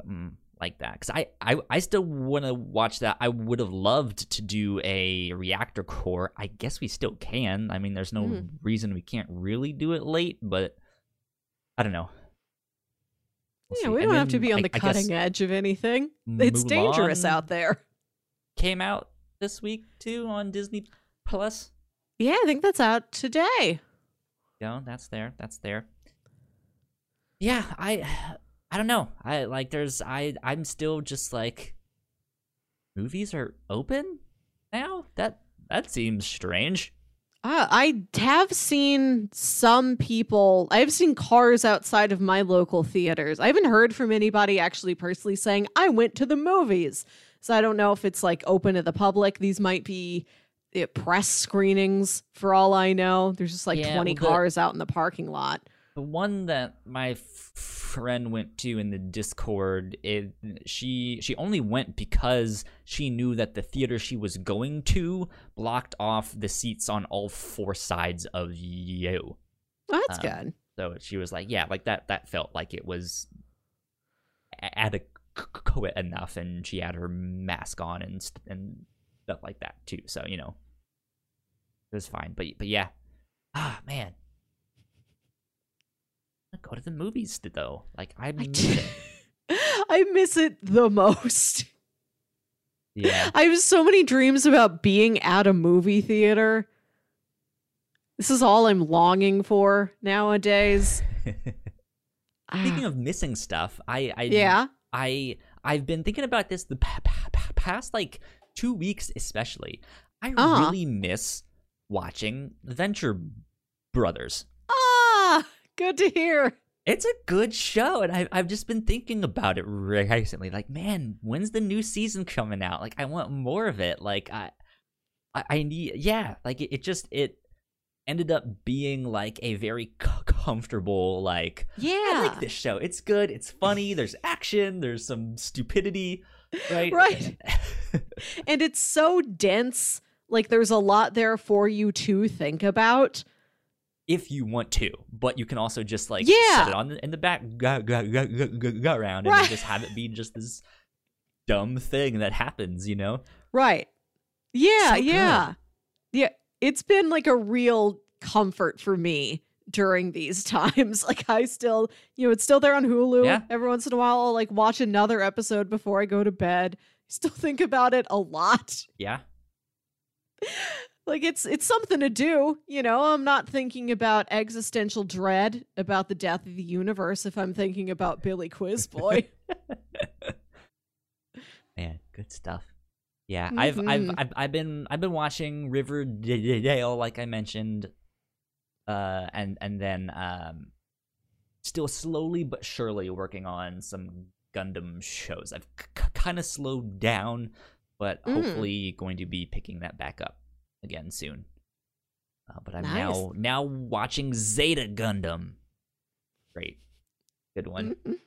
something like that because I, I i still want to watch that i would have loved to do a reactor core i guess we still can i mean there's no Mm. reason we can't really do it late but i don't know We'll yeah, see. we don't have to be on I- the cutting edge of anything. It's dangerous out there. came out this week too on disney plus Yeah, I think that's out today. No, that's there. That's there. Yeah, I I don't know. I like there's I I'm still just like movies are open now? That that seems strange. Uh, I have seen some people. I've seen cars outside of my local theaters. I haven't heard from anybody actually personally saying I went to the movies. So I don't know if it's like open to the public. These might be uh, press screenings for all I know. There's just like Yeah, 20 well, the- cars out in the parking lot. The one that my friend went to in the Discord, it, she she only went because she knew that the theater she was going to blocked off the seats on all four sides of you. Well, that's Um, good. So she was like, yeah, like that that felt like it was adequate enough and she had her mask on and and stuff like that too. So, you know, it was fine. But but yeah. Ah, man. I go to the movies though. Like I I, miss d- it. I miss it the most. Yeah. I have so many dreams about being at a movie theater. This is all I'm longing for nowadays. Speaking of missing stuff, I I yeah. I I've been thinking about this the pa- pa- past like two weeks especially, I Uh-huh. really miss watching Venture Brothers. Ah, good to hear. It's a good show, and I, I've just been thinking about it recently. Like, man, when's the new season coming out? Like, I want more of it. Like, I, I, I need, yeah. Like, it, it just it ended up being like a very c- comfortable. Like, Yeah. I like this show. It's good. It's funny. There's action. There's some stupidity. Right. Right. And it's so dense. Like there's a lot there for you to think about. if you want to, but you can also just like Yeah. set it on the, in the back, go, go, go, go, go, go around, and Right. just have it be just this dumb thing that happens. You know. Right. Yeah, So good. yeah. Yeah. It's been like a real comfort for me during these times. Like I still, you know, it's still there on Hulu. Yeah. Every once in a while I'll like watch another episode before I go to bed. Still think about it a lot. Yeah. Like it's it's something to do, you know. I'm not thinking about existential dread about the death of the universe if I'm thinking about Billy Quizboy. Man, good stuff. Yeah, I've, I've Mhm. I've I've been I've been watching Riverdale, like I mentioned, uh, and and then um, still slowly but surely working on some Gundam shows. I've c- kind of slowed down, but Mm. hopefully going to be picking that back up again soon. Uh, but I'm Nice. now now watching Zeta Gundam. Great, good one. Mhm.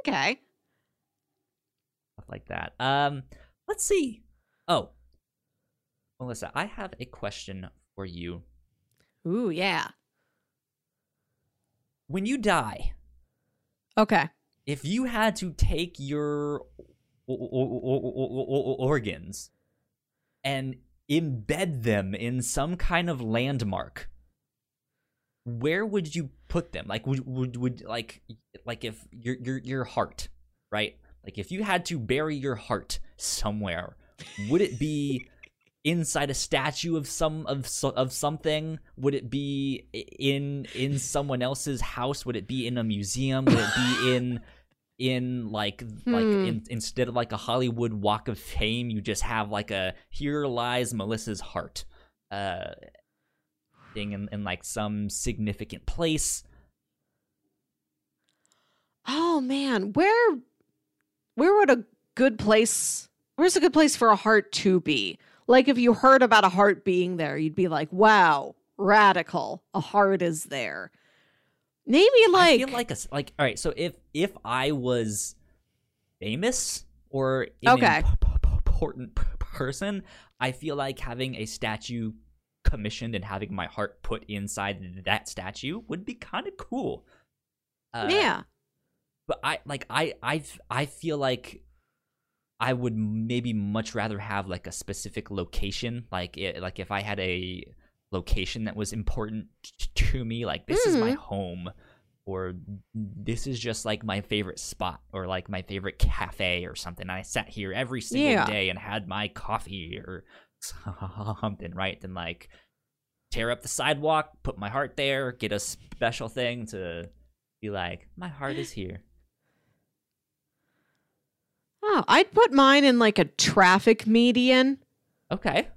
Okay. stuff like that. Um, let's see. Oh, Melissa, I have a question for you. Ooh, yeah. When you die, Okay. if you had to take your organs and embed them in some kind of landmark, where would you put them? Like, would would, would like like if your your your heart, right? Like if you had to bury your heart somewhere, would it be inside a statue of some of of something? Would it be in in someone else's house? Would it be in a museum? Would it be in in like like Hmm. in, instead of like a Hollywood Walk of Fame, you just have like a here lies Melissa's heart, uh, thing in, in like some significant place. Oh man, where where would a good place where's a good place for a heart to be? Like if you heard about a heart being there, you'd be like, "Wow, radical. A heart is there." Maybe like, I feel like a like all right. So if if I was famous or Okay. important person, I feel like having a statue commissioned and having my heart put inside that statue would be kind of cool. Uh, yeah. but I like I I I feel like I would maybe much rather have like a specific location, like it, like if I had a location that was important to me, like this is my Mhm. home, or this is just like my favorite spot, or like my favorite cafe or something. I sat here every single Yeah. day and had my coffee or something, right? Then like tear up the sidewalk, put my heart there, get a special thing to be like, my heart is here. Oh, I'd put mine in like a traffic median. Okay.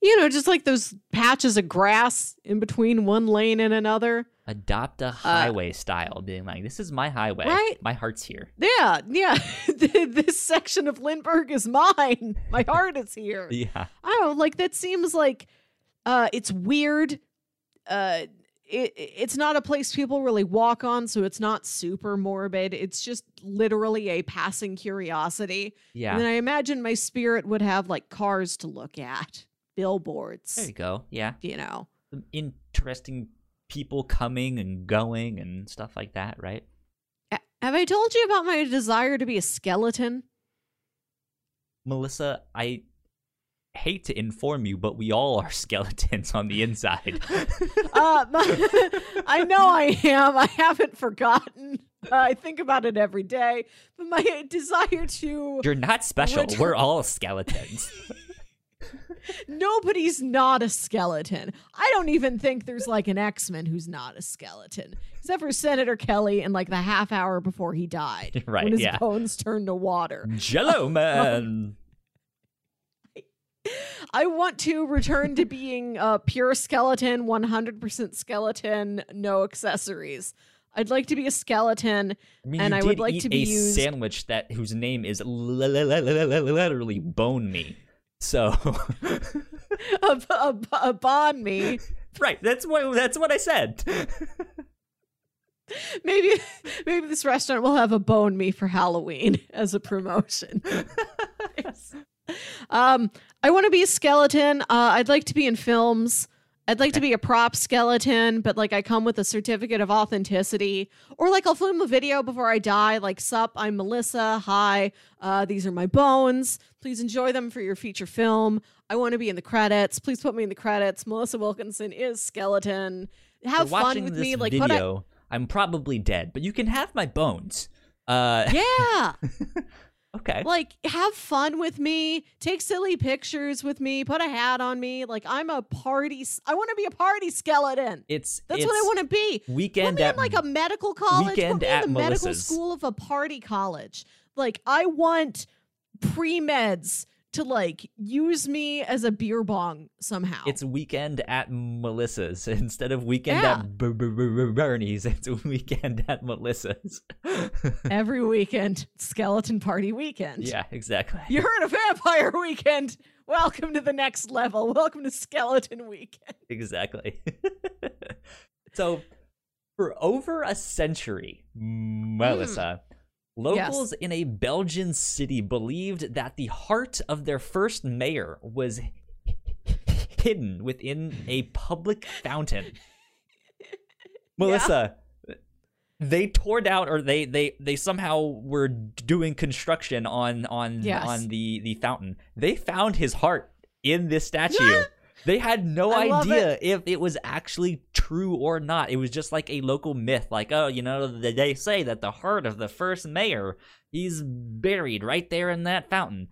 You know, just like those patches of grass in between one lane and another. Adopt a highway style, being like, this is my highway. Uh, Right. My heart's here. Yeah, yeah. this section of Lindbergh is mine. My heart is here. Yeah. I don't know, like that seems like uh it's weird. Uh it, it's not a place people really walk on, so it's not super morbid. It's just literally a passing curiosity. Yeah. And I imagine my spirit would have like cars to look at, billboards, there you go. Yeah. you know. Some interesting people coming and going and stuff like that, right? Have I told you about my desire to be a skeleton? Melissa, I hate to inform you, but we all are skeletons on the inside. Uh, my- I know I am. I haven't forgotten. Uh, I think about it every day. But my desire to You're not special. We're all skeletons. Nobody's not a skeleton. I don't even think there's like an X Men who's not a skeleton, except for Senator Kelly in like the half hour before he died, Right, When his yeah. bones turned to water. Jello man. I want to return to being a pure skeleton, 100% skeleton, no accessories. I'd like to be a skeleton. I mean, And I would like to be a used- sandwich that whose name is li- li- li- li- li- li- literally bone me. So, a, a, a bond me. right, that's what that's what I said. Maybe maybe this restaurant will have a bone me for Halloween as a promotion. um, I want to be a skeleton. Uh, I'd like to be in films. I'd like to be a prop skeleton, but like I come with a certificate of authenticity, or like I'll film a video before I die. Like, sup, I'm Melissa. Hi, uh, these are my bones. Please enjoy them for your feature film. I want to be in the credits. Please put me in the credits. Melissa Wilkinson is skeleton. Have fun with me. Like, video, I'm probably dead, but you can have my bones. Uh, yeah. okay. like have fun with me take silly pictures with me put a hat on me. Like i'm a party I want to be a party skeleton. It's that's it's what i want to be. Weekend at in like a medical college. Weekend at in the medical Melissa's. school of a party college. Like i want pre-meds to like use me as a beer bong somehow It's weekend at Melissa's instead of weekend Yeah. at B- B- B- Bernie's. It's weekend at Melissa's. every weekend skeleton party weekend yeah, exactly. you heard of vampire weekend welcome to the next level welcome to skeleton weekend exactly. so, for over a century, hmm. Melissa, locals in a Belgian city believed that the heart of their first mayor was hidden within a public fountain. Melissa, they tore down or they they they somehow were doing construction on on Yes. on the the fountain. They found his heart in this statue. Yeah. They had no I idea if it was actually true or not. It was just like a local myth, like, oh, you know, they say that the heart of the first mayor, he's buried right there in that fountain.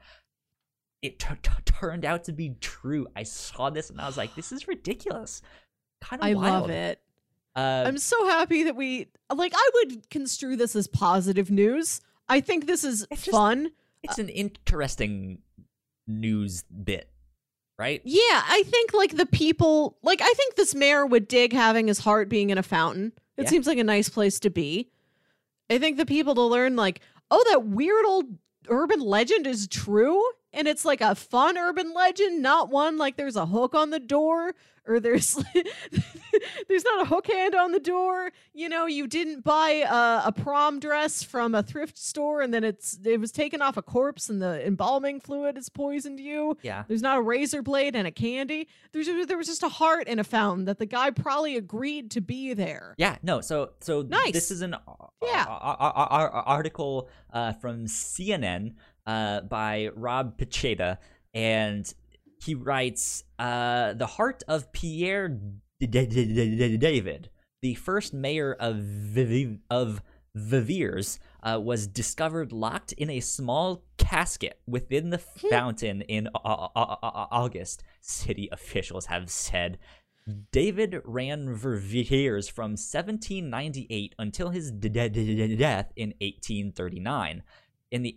It t- t- turned out to be true. I saw this and I was like, this is ridiculous. Kind of I wild. love it. Uh, I'm so happy that we like I would construe this as positive news. I think this is It's just- fun. it's an interesting news bit, right? Yeah, I think like the people like I think this mayor would dig having his heart being in a fountain. It Yeah. seems like a nice place to be. I think the people to learn like, oh, that weird old urban legend is true and it's like a fun urban legend, not one like there's a hook on the door or there's there's not a hook hand on the door. You know, you didn't buy a, a prom dress from a thrift store and then it's it was taken off a corpse and the embalming fluid has poisoned you. Yeah. There's not a razor blade and a candy. There's there was just a heart in a fountain that the guy probably agreed to be there. Yeah, no. So, so Nice. this is an Yeah. a- a- article uh, from CNN uh, by Rob Picheta, and he writes, uh, "The heart of Pierre David, the first mayor of Viv- of Viviers, uh, was discovered locked in a small casket within the fountain in Au- Au- Au- Au- August. City officials have said." David ran Verviers from 1798 until his de- de- de- de- death in 1839. In the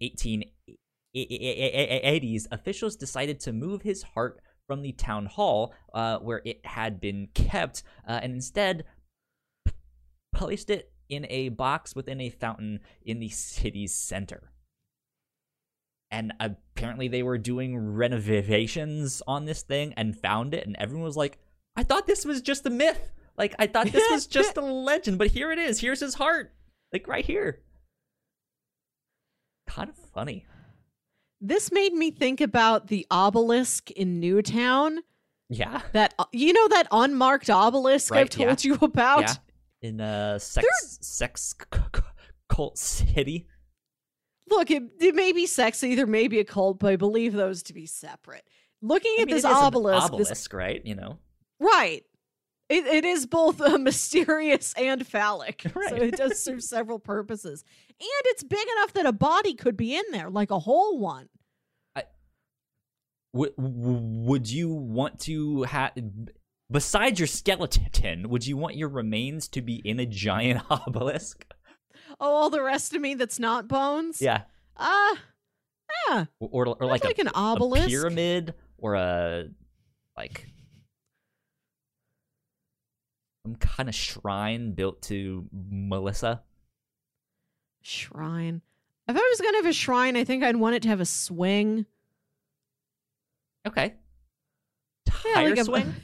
1880s, officials decided to move his heart from the town hall, uh, where it had been kept, uh, and instead p- placed it in a box within a fountain in the city's center. And apparently, they were doing renovations on this thing and found it, and everyone was like, I thought this was just a myth. Like I thought this was just a legend, but here it is. Here's his heart. Like right here. Kind of funny. This made me think about the obelisk in Newtown. Yeah. That uh, you know that unmarked obelisk I've told yeah. you about. Yeah. In uh sex sex cult city. Look, it, it may be sexy, there may be a cult, but I believe those to be separate. Looking I at mean, this an obelisk, this obelisk, right? You know. Right. It, it is both uh, mysterious and phallic. So it does serve several purposes. And it's big enough that a body could be in there, like a whole one. Would would you want to have besides your skeleton, would you want your remains to be in a giant obelisk? Oh, all the rest of me that's not bones? Yeah. Uh, yeah. Or or, or like, like, a, an a obelisk. pyramid or a like some kind of shrine built to Melissa. Shrine. If I was gonna have a shrine, I think I'd want it to have a swing. Okay. Yeah, Tire like a swing.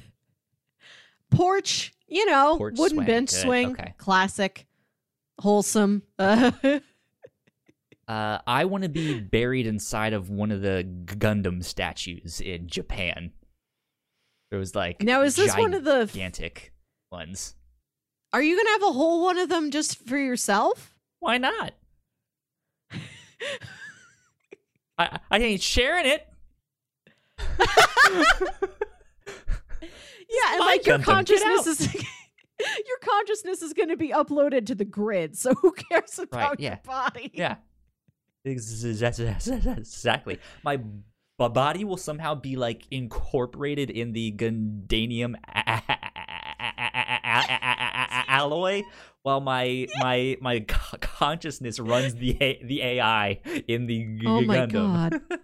porch. You know, Porch wooden swing, bench good, swing. okay. Classic, wholesome. Uh, Uh, I want to be buried inside of one of the Gundam statues in Japan. It was like now, is this one of the? gigantic ones. Are you gonna have a whole one of them just for yourself? Why not? I I ain't sharing it. Yeah, and like your consciousness is your consciousness is going to be uploaded to the grid. So who cares about yeah. your body? Yeah. Exactly. My body will somehow be like incorporated in the Gundanium alloy, while my my my consciousness runs the the AI in the G- Oh my Gundam. god.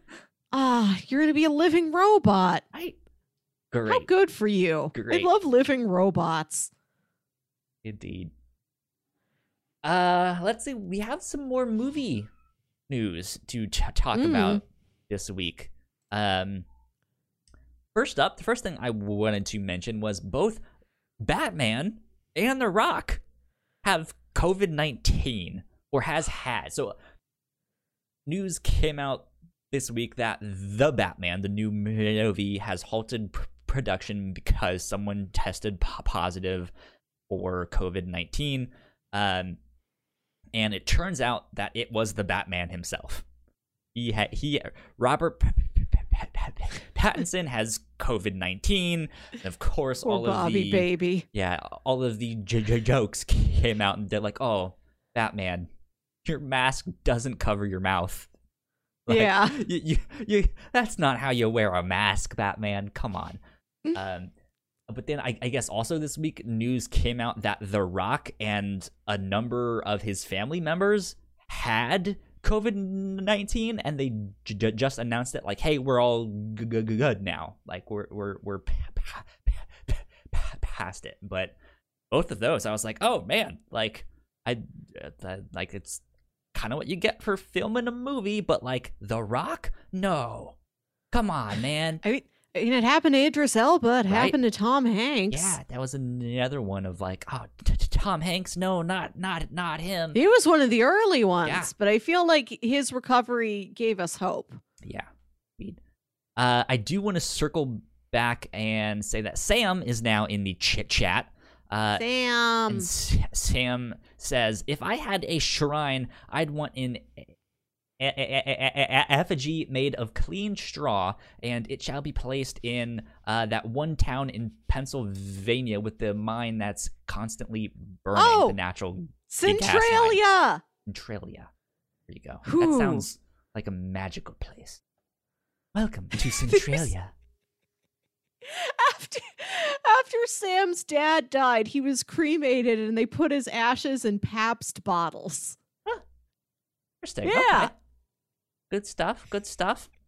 Ah, you're going to be a living robot. I, How good for you. Great. I love living robots. indeed. Uh, let's see. We have some more movie news to t- talk Mm. about this week. Um, first up, the first thing I wanted to mention was both Batman and The Rock have COVID nineteen or has had. So, news came out this week that the Batman, the new movie, has halted pr- production because someone tested po- positive for COVID nineteen. Um, and it turns out that it was the Batman himself. He had he Robert P- Pattinson has COVID nineteen. Of course, Poor all of Bobby the baby. yeah, all of the j- j- jokes came out, and they're like, "Oh, Batman, your mask doesn't cover your mouth." Like, Yeah. you, you, you, that's not how you wear a mask, Batman. Come on. Mm. Um, but then I, I guess also this week news came out that The Rock and a number of his family members had COVID nineteen, and they j- j- just announced it like, "Hey, we're all g- g- good now. Like we're we're we're pa- pa- pa- past it." But both of those, I was like, "Oh man!" Like I, uh, like it's kind of what you get for filming a movie, but like The Rock, no, come on, man. I mean, Mean, it happened to Idris Elba. It Right? happened to Tom Hanks. Yeah, that was another one of like, oh, t- t- Tom Hanks, no, not not not him. He was one of the early ones, Yeah. but I feel like his recovery gave us hope. Yeah. Uh, I do want to circle back and say that Sam is now in the chit chat. Uh, Sam. S- Sam says, if I had a shrine, I'd want an e- effigy made of clean straw, and it shall be placed in uh, that one town in Pennsylvania with the mine that's constantly burning Oh! the natural. Centralia. Centralia. There you go. That sounds like a magical place. Welcome to Centralia. After after Sam's dad died, he was cremated and they put his ashes in Pabst bottles. Interesting. Yeah. Okay. Good stuff. Good stuff.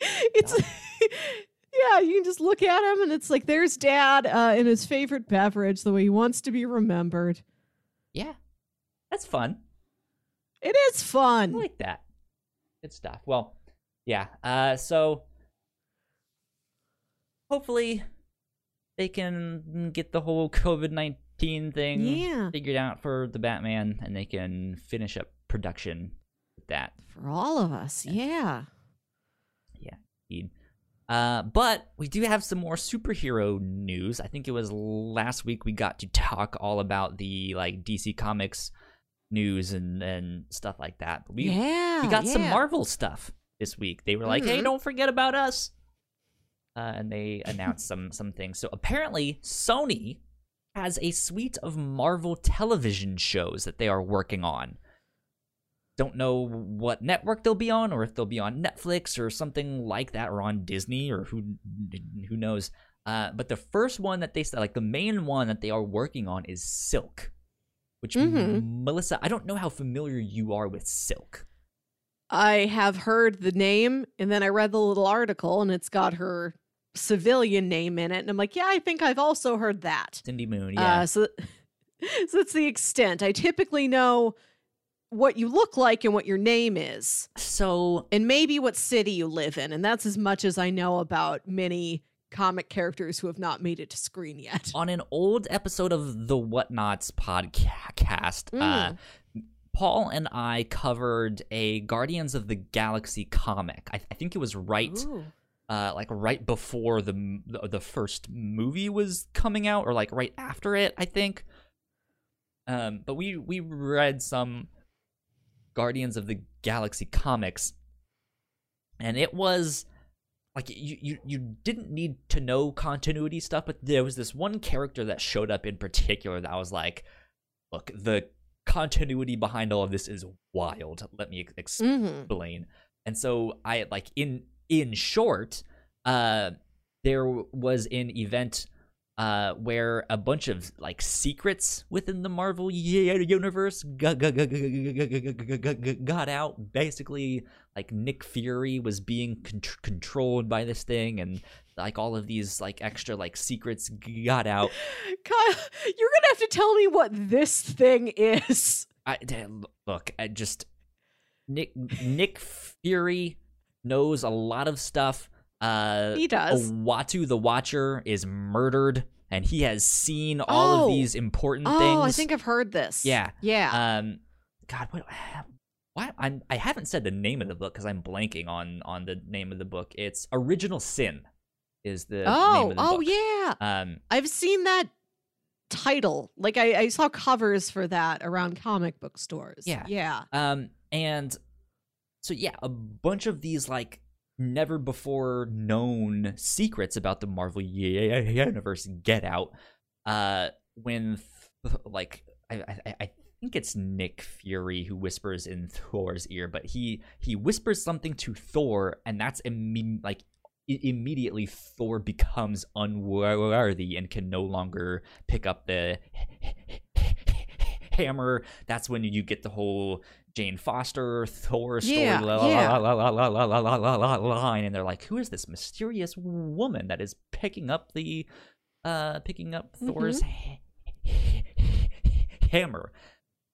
It's yeah, you can just look at him and it's like there's dad uh, in his favorite beverage, the way he wants to be remembered. Yeah. That's fun. It is fun. I like that. Good stuff. Well, yeah. Uh, so hopefully they can get the whole COVID nineteen thing Yeah. figured out for the Batman, and they can finish up production that. For all of us, yeah. Yeah, indeed. Uh, but we do have some more superhero news. I think it was last week we got to talk all about the like DC Comics news and and stuff like that. But we yeah. we got some. Marvel stuff this week. They were like, "Hey, Mhm. don't forget about us," uh, and they announced some some things. So apparently, Sony has a suite of Marvel television shows that they are working on. Don't know what network they'll be on, or if they'll be on Netflix or something like that, or on Disney, or who who knows. Uh, but the first one that they said, like the main one that they are working on, is Silk. Which Mhm. Melissa, I don't know how familiar you are with Silk. I have heard the name, and then I read the little article, and it's got her civilian name in it, and I'm like, yeah, I think I've also heard that. Cindy Moon, yeah. Uh, so, so that's the extent. I typically know what you look like and what your name is, so and maybe what city you live in, and that's as much as I know about many comic characters who have not made it to screen yet. on an old episode of the Whatnauts podcast, uh, Paul and I covered a Guardians of the Galaxy comic. I, I think it was right, uh, like right before the, the the first movie was coming out, or like right after it. I think. Um, but we we read some Guardians of the Galaxy comics, and it was like you, you you didn't need to know continuity stuff, but there was this one character that showed up in particular that I was like, look, the continuity behind all of this is wild. Let me ex- Mhm. explain. And so I like in in short, uh there was an event uh where a bunch of like secrets within the Marvel universe got, got, got, got out basically like Nick Fury was being con- controlled by this thing and like all of these like extra like secrets got out Kyle, you're gonna have to tell me what this thing is. I look, I just Nick Nick Fury knows a lot of stuff. Uh, He does. Uatu the Watcher is murdered, and he has seen all Oh. of these important Oh, things. Oh, I think I've heard this. Yeah. Yeah. Um, God, what? Why I'm I haven't said the name of the book because I'm blanking on on the name of the book. It's Original Sin, is the name oh, of the oh book. yeah. Um, I've seen that title. Like I, I saw covers for that around comic book stores. Yeah. Yeah. Um, and so yeah, a bunch of these like never before known secrets about the Marvel universe get out. Uh, when th- like I, I I think it's Nick Fury who whispers in Thor's ear, but he he whispers something to Thor, and that's imme- like i- immediately Thor becomes unworthy and can no longer pick up the hammer. That's when you get the whole Jane Foster Thor story Yeah, la- yeah. la- la- la- la- la- la- la- la- line, and they're like, "Who is this mysterious woman that is picking up the, uh, picking up Thor's ha- hammer?"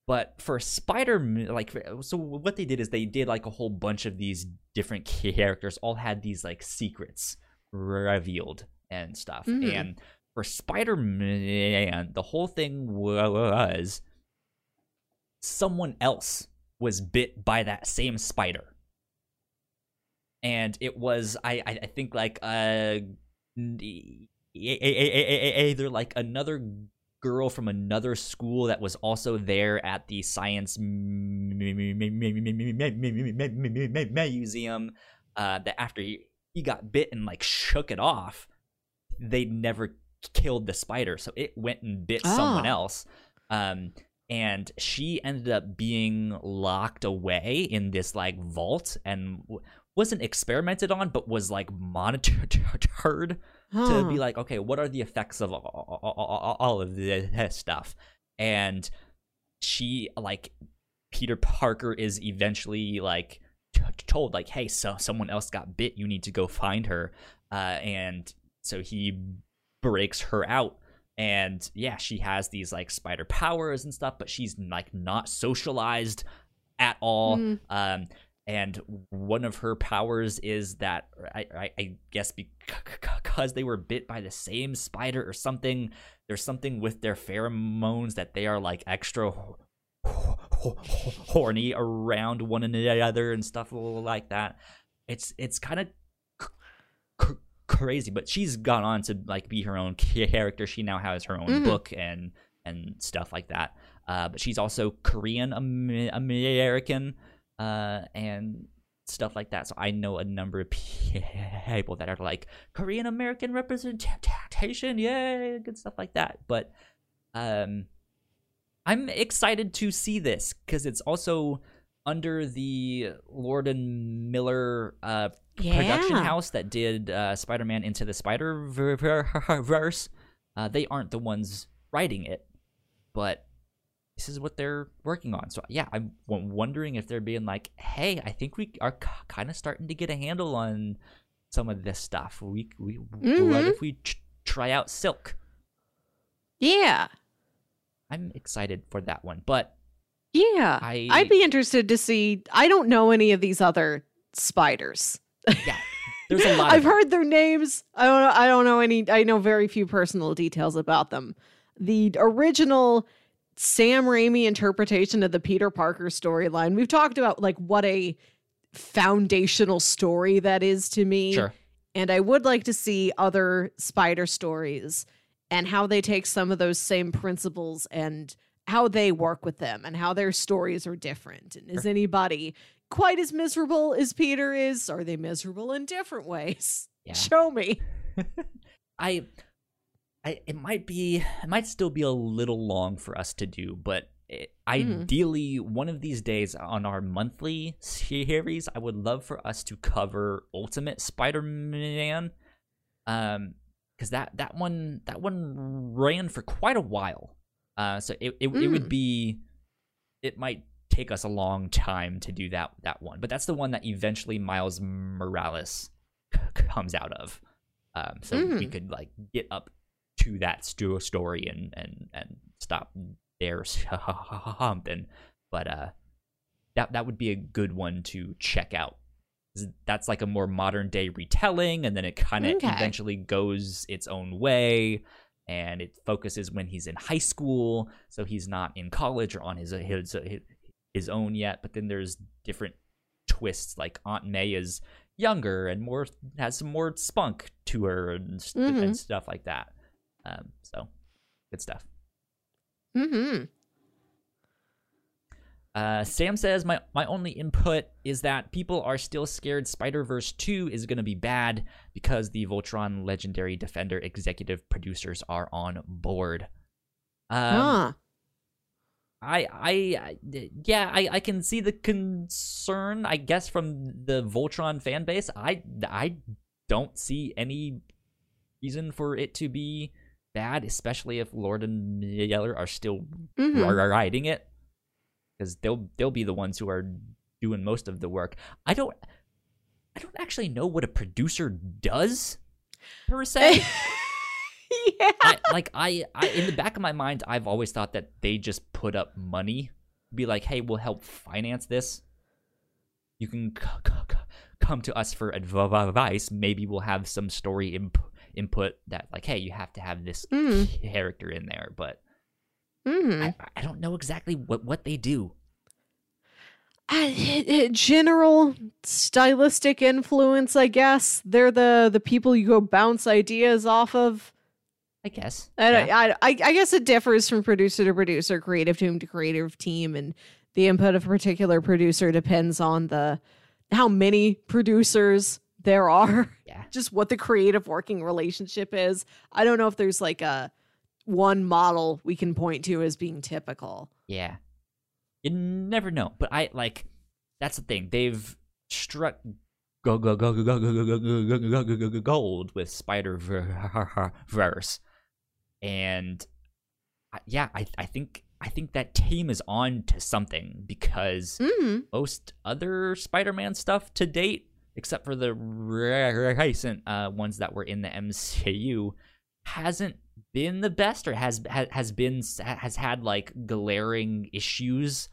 But for Spider, like, so what they did is they did like a whole bunch of these different characters, all had these like secrets revealed and stuff. Mhm. And for Spider Man, the whole thing was someone else was bit by that same spider. And it was, I, I, I think, like, uh, either like another girl from another school that was also there at the science museum. Uh, that after he, he got bit and like shook it off, they never killed the spider, so it went and bit someone Oh. else. Um, and she ended up being locked away in this like vault and w- wasn't experimented on, but was like monitored to be like, okay, what are the effects of all, all, all of this stuff? And she, like, Peter Parker is eventually like t- told, like, hey, so someone else got bit. You need to go find her. Uh, and so he breaks her out. And yeah, she has these like spider powers and stuff, but she's like not socialized at all. Mm. Um, and one of her powers is that I, I, I guess because they were bit by the same spider or something, there's something with their pheromones that they are like extra ho- ho- ho- horny around one another and stuff like that. It's it's kind of crazy, but she's gone on to like be her own character. She now has her own Mhm. book and and stuff like that. Uh, but she's also Korean Am- American uh, and stuff like that. So I know a number of people that are like Korean American representation, yay, good stuff like that. But um, I'm excited to see this because it's also under the Lord and Miller uh, production house that did uh, Spider-Man into the Spider-Verse. Uh, they aren't the ones writing it, but this is what they're working on. So yeah, I'm wondering if they're being like, hey, I think we are k- kind of starting to get a handle on some of this stuff. We we what Mhm. if we ch- try out Silk? Yeah. I'm excited for that one, but Yeah. I I'd be interested to see. I don't know any of these other spiders. yeah, there's a lot. I've of heard their names. I don't know. I don't know any. I know very few personal details about them. The original Sam Raimi interpretation of the Peter Parker storyline. We've talked about like what a foundational story that is to me. Sure. And I would like to see other spider stories and how they take some of those same principles and how they work with them and how their stories are different. And is anybody quite as miserable as Peter is? Are they miserable in different ways? Yeah. Show me. I, I, it might be, it might still be a little long for us to do, but it, ideally, one of these days on our monthly series, I would love for us to cover Ultimate Spider-Man, um, because that that one that one ran for quite a while. Uh, so it it, it would Mm. be, it might take us a long time to do that that one, but that's the one that eventually Miles Morales comes out of. Um, so we Mm. could like get up to that sto- story and and and stop there something. But uh, that that would be a good one to check out. That's like a more modern day retelling, and then it kind of Okay. eventually goes its own way, and it focuses when he's in high school, so he's not in college or on his his his own yet. But then there's different twists, like Aunt May is younger and more has some more spunk to her and, Mhm. and stuff like that. Um, so good stuff. Mm-hmm. Uh, Sam says my my only input is that people are still scared Spider Verse two is going to be bad because the Voltron Legendary Defender executive producers are on board. Um, ah. I, I, yeah, I, I can see the concern. I guess from the Voltron fan base, I, I don't see any reason for it to be bad, especially if Lord and Miller are still Mhm. ri- writing it, because they'll they'll be the ones who are doing most of the work. I don't, I don't actually know what a producer does per se. yeah. I, like I, I, in the back of my mind, I've always thought that they just put up money, be like, "Hey, we'll help finance this. You can c- c- come to us for advice. Maybe we'll have some story imp- input that, like, hey, you have to have this Mm. character in there." But Mm-hmm. I, I don't know exactly what what they do. Uh, general stylistic influence, I guess. They're the the people you go bounce ideas off of. I guess. I, Yeah. I, I, I guess it differs from producer to producer, creative team to creative team, and the input of a particular producer depends on the how many producers there are, Yeah. just what the creative working relationship is. I don't know if there's like a one model we can point to as being typical. Yeah. You never know. But I like that's the thing. They've struck go go go go go go go go go go go go go gold with Spider Verse. And yeah, I I think I think that team is on to something because Mm-hmm. most other Spider-Man stuff to date, except for the recent uh, ones that were in the MCU, hasn't been the best, or has ha- has been has had like glaring issues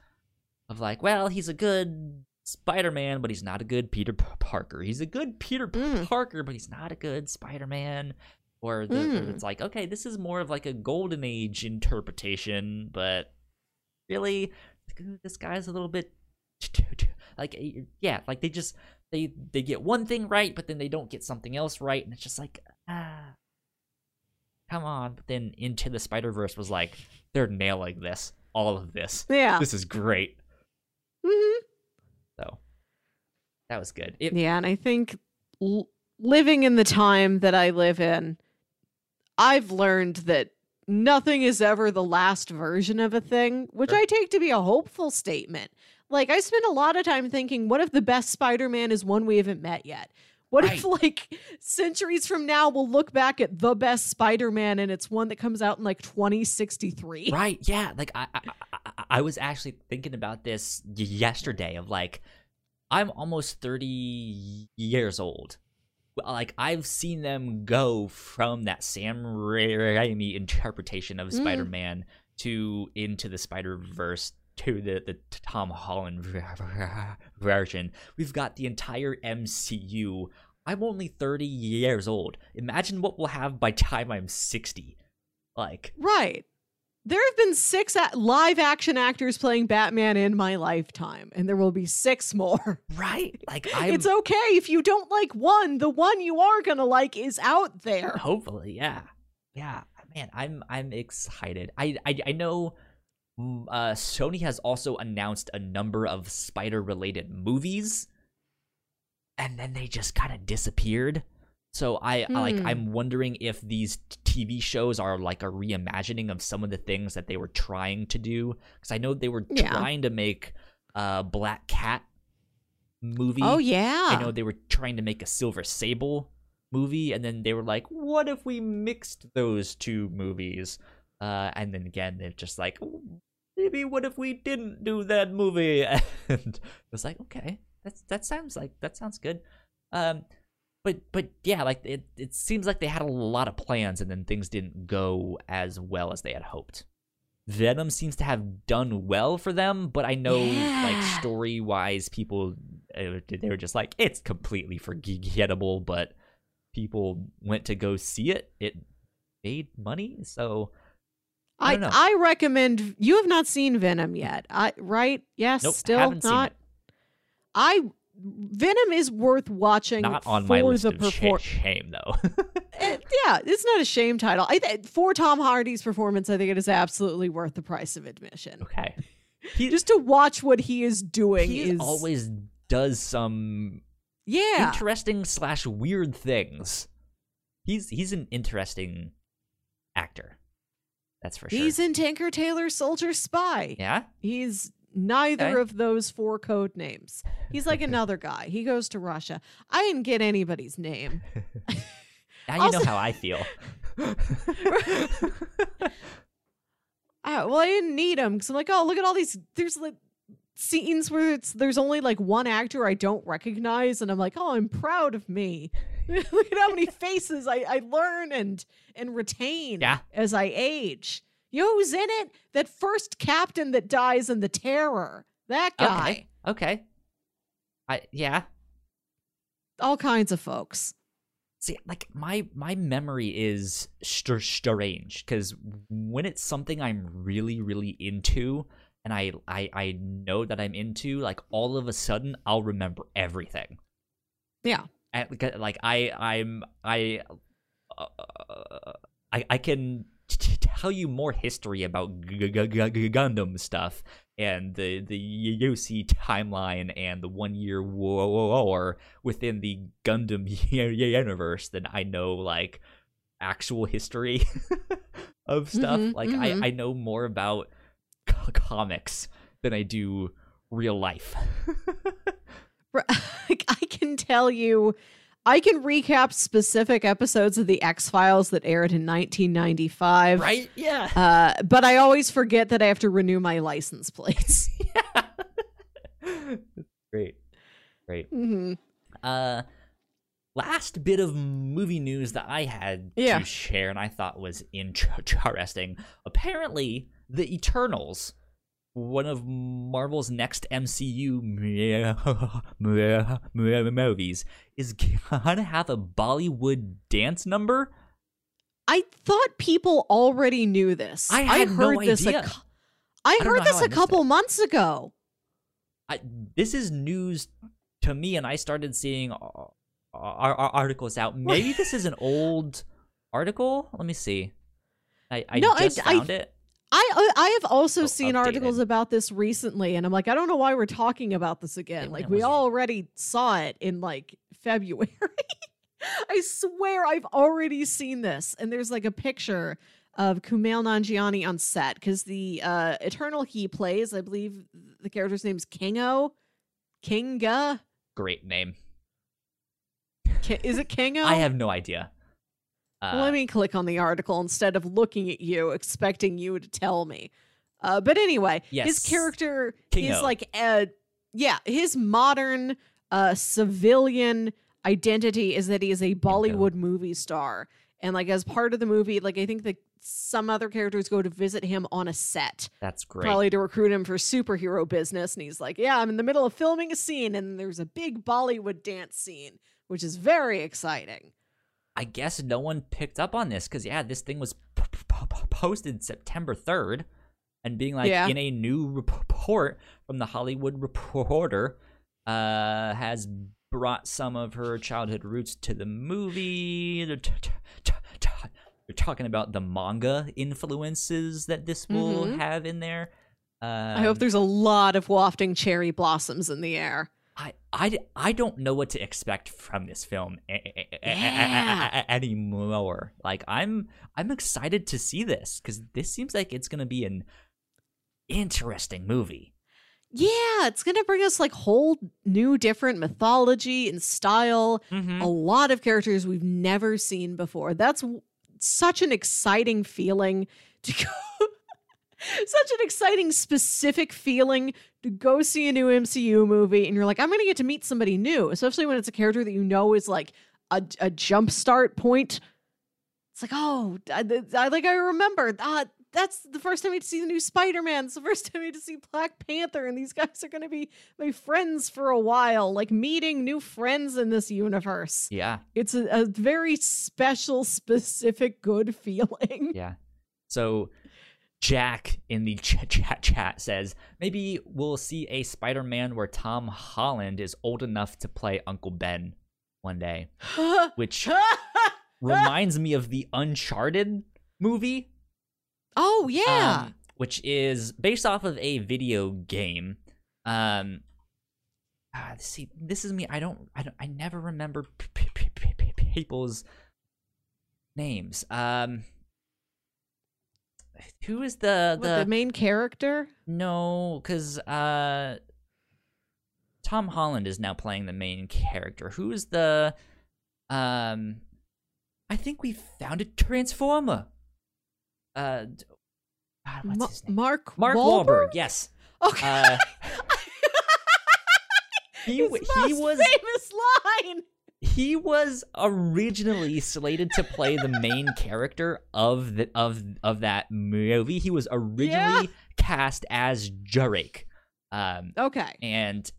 of like, well, he's a good Spider-Man, but he's not a good Peter Parker. He's a good Peter Mm. Parker, but he's not a good Spider-Man. Or the, Mm. it's like, okay, this is more of like a golden age interpretation, but really, this guy's a little bit like eh, yeah like they just they they get one thing right but then they don't get something else right and it's just like ah come on but then into the spider verse was like they're nailing this all of this Yeah. this is great Mm-hmm. so that was good it, Yeah, and I think l- living in the time that I live in, I've learned that nothing is ever the last version of a thing, which Sure. I take to be a hopeful statement. Like I spend a lot of time thinking, what if the best Spider-Man is one we haven't met yet? What if like centuries from now we'll look back at the best Spider-Man and it's one that comes out in like 2063? Right. Yeah. Like I, I, I, I was actually thinking about this yesterday. Of like, I'm almost 30 years old. Like I've seen them go from that Sam Raimi interpretation of Mm. Spider-Man to into the Spider-Verse to the the Tom Holland version. We've got the entire MCU. I'm only 30 years old. Imagine what we'll have by time I'm 60. Like Right. There have been six a- live action actors playing Batman in my lifetime, and there will be six more. Right? Like I'm It's okay if you don't like one. The one you are gonna like is out there. hopefully, yeah. Yeah. Man, I'm I'm excited. I I, I know uh Sony has also announced a number of spider related movies and then they just kind of disappeared. So I I, like Hmm. I'm wondering if these TV shows are like a reimagining of some of the things that they were trying to do cuz I know they were Yeah. trying to make uh Black Cat movie. Oh yeah. I know they were trying to make a Silver Sable movie, and then they were like, "What if we mixed those two movies?" Uh, and then again, they're just like, "Maybe what if we didn't do that movie?" And it was like, "Okay, that's that sounds like that sounds good." Um, but but yeah, like it it seems like they had a lot of plans, and then things didn't go as well as they had hoped. Venom seems to have done well for them, but I know like story wise, people uh, they were just like it's completely forgettable. But people went to go see it. It made money, so I I. I recommend you have not seen Venom yet. I right? Yes, nope, still it. I Venom is worth watching Not on for my list the of perfor- sh- shame though. Eh, yeah, it's not a shame title. I th- for Tom Hardy's performance, I think it is absolutely worth the price of admission. okay, he Just to watch what he is doing he is always does some yeah. interesting slash weird things. He's he's an interesting actor. That's for sure. He's in Tinker Tailor Soldier Spy. yeah. He's neither Okay. of those four code names. He's like another guy. He goes to Russia. I didn't get anybody's name. Now you Also- know how I feel. Uh, well, I didn't need him because I'm like, oh, look at all these. There's like scenes where it's there's only like one actor I don't recognize, and I'm like, oh, I'm proud of me. look at how many faces I, I learn and and retain Yeah. as I age. You know who's in it? That first captain that dies in the Terror. That guy. Okay. Okay. I yeah. All kinds of folks. See, like my my memory is str- strange because when it's something I'm really really into and I, I I know that I'm into, like all of a sudden I'll remember everything. Yeah. And, like, like I I'm I uh, I I can t- tell you more history about G- G- G- G- Gundam stuff and the the UC timeline and the one year war within the Gundam universe than I know like actual history of stuff. Mhm, like mhm. I I know more about comics than I do real life. I can tell you, I can recap specific episodes of the X Files that aired in 1995. right? Yeah. Uh, but I always forget that I have to renew my license plates. yeah. Great. Great. hmm Uh last bit of movie news that I had Yeah. to share and I thought was interesting. Apparently, The Eternals, one of Marvel's next MCU movies, is gonna have a Bollywood dance number. I thought people already knew this. I had no heard this. idea. A, I I heard this I a couple it. months ago. I, this is news to me, and I started seeing our, ar- ar- articles out. Maybe this is an old article. Let me see. I, I No, just I- found it. I I have also Oh, seen articles about this recently, and I'm like, I don't know why we're talking about this again. Like we already saw it in like February. I swear I've already seen this, and there's like a picture of Kumail Nanjiani on set because the uh, Eternal he plays, I believe the character's name is Kingo, Kinga, Great name. Ki- is it Kingo? I have no idea. Uh, Let me click on the article instead of looking at you, expecting you to tell me. Uh, but anyway, Yes. his character Kingo. is like a yeah, his modern uh civilian identity is that he is a Bollywood movie star. And like as part of the movie, like I think that some other characters go to visit him on a set, That's great. probably to recruit him for superhero business. And he's like, Yeah, I'm in the middle of filming a scene, and there's a big Bollywood dance scene, which is very exciting. I guess no one picked up on this because yeah, this thing was p- p- p- posted September third, and being like Yeah. in a new report from the Hollywood Reporter, uh, has brought some of her childhood roots to the movie. They're, t- t- t- t- they're talking about the manga influences that this will Mhm. have in there. Um, I hope there's a lot of wafting cherry blossoms in the air. I, I, I don't know what to expect from this film Yeah. anymore. Like I'm I'm excited to see this because this seems like it's gonna be an interesting movie. Yeah, it's going to bring us like whole new different mythology and style, Mm-hmm. a lot of characters we've never seen before. That's such an exciting feeling to go such an exciting specific feeling go see a new MCU movie and you're like I'm going to get to meet somebody new, especially when it's a character that you know is like a a jump start point. It's like, "Oh, I, I like I remember that that's the first time I get to see the new Spider-Man. It's the first time I get to see Black Panther, and these guys are going to be my friends for a while. Like meeting new friends in this universe. Yeah, It's a, a very special, specific, good feeling. yeah. So Jack in the ch- chat chat says maybe we'll see a Spider-Man where Tom Holland is old enough to play Uncle Ben one day, which reminds me of the Uncharted movie. oh yeah. um, which is based off of a video game. Um, ah, see, this is me. I don't, I don't, I never remember p- p- p- people's names. Um, who is the What, the, the main character? no? Because uh, Tom Holland is now playing the main character. Who is the um? I think we found a transformer. Uh, God, what's Ma- his name? Mark Mark Wahlberg. Wahlberg. Yes. Okay. Uh, he His he was famous line. He was originally slated to play the main character of the of of that movie. He was originally cast as Drake. Um, Okay. and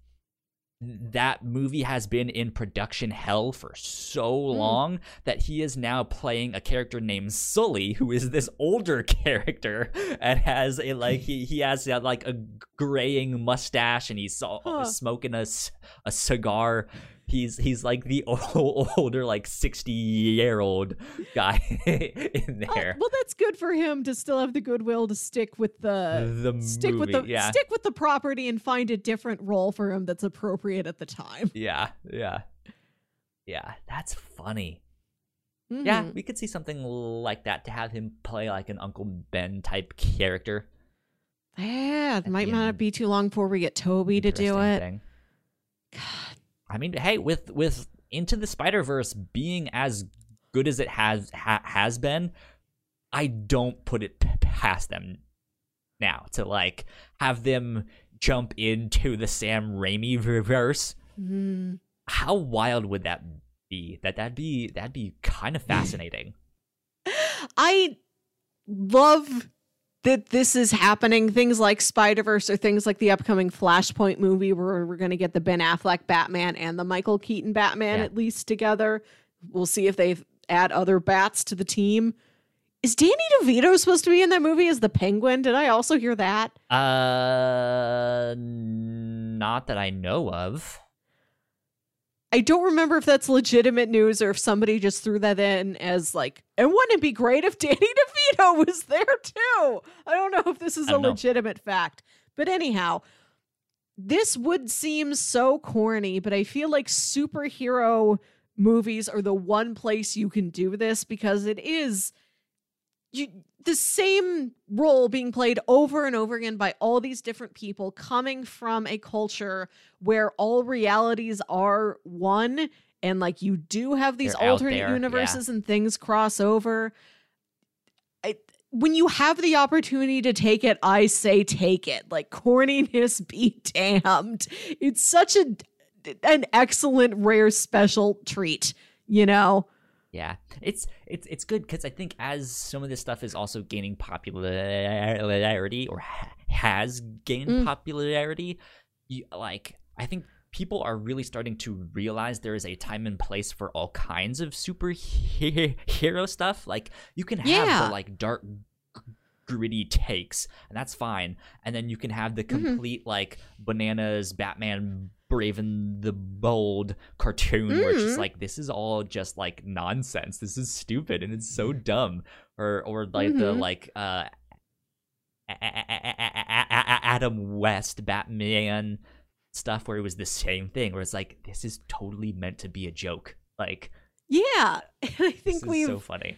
that movie has been in production hell for so Hmm. long that he is now playing a character named Sully, who is this older character and has a like he, he has uh, like a graying mustache and he's Huh. smoking a cigar. He's he's like the o- older like sixty year old guy in Uh, there. well, that's good for him to still have the goodwill to stick with the the stick with the yeah. stick with the property and find a different role for him that's appropriate at the time. Yeah, yeah. Yeah, that's funny. Yeah, Mhm. we could see something like that to have him play like an Uncle Ben type character. Yeah, it might not be too long before we get Tobey to do it. thing. God. I mean, hey, with with Into the Spider Verse being as good as it has ha- has been, I don't put it past them now to like have them jump into the Sam Raimi verse. Mm. How wild would that be? That that'd be that'd be kind of fascinating. I love that this is happening. Things like Spider Verse or things like the upcoming Flashpoint movie, where we're going to get the Ben Affleck Batman and the Michael Keaton Batman Yeah. at least together. We'll see if they add other bats to the team. Is Danny DeVito supposed to be in that movie as the Penguin? Did I also hear that? Uh, not that I know of. I don't remember if that's legitimate news or if somebody just threw that in as like, and wouldn't it be great if Danny DeVito was there too? I don't know if this is a know. legitimate fact. But anyhow, this would seem so corny, but I feel like superhero movies are the one place you can do this because it is you the same role being played over and over again by all these different people coming from a culture where all realities are one and like you do have these They're alternate there, yeah. universes and things cross over. I, when you have the opportunity to take it, I say take it. Like corniness be damned. It's such a an excellent rare special treat, you know. Yeah, it's it's it's good because I think as some of this stuff is also gaining popularity or ha- has gained Mm. popularity, you, like I think people are really starting to realize there is a time and place for all kinds of superhero stuff. Like you can have Yeah. the like dark gritty takes and that's fine and then you can have the Mhm. complete like bananas batman brave and the bold cartoon where it's just Mhm. like this is all just like nonsense. This is stupid and it's so dumb. Or or like the Mhm. like uh adam west batman stuff where it was the same thing where it's like this is totally meant to be a joke. Like Yeah, I think we've so funny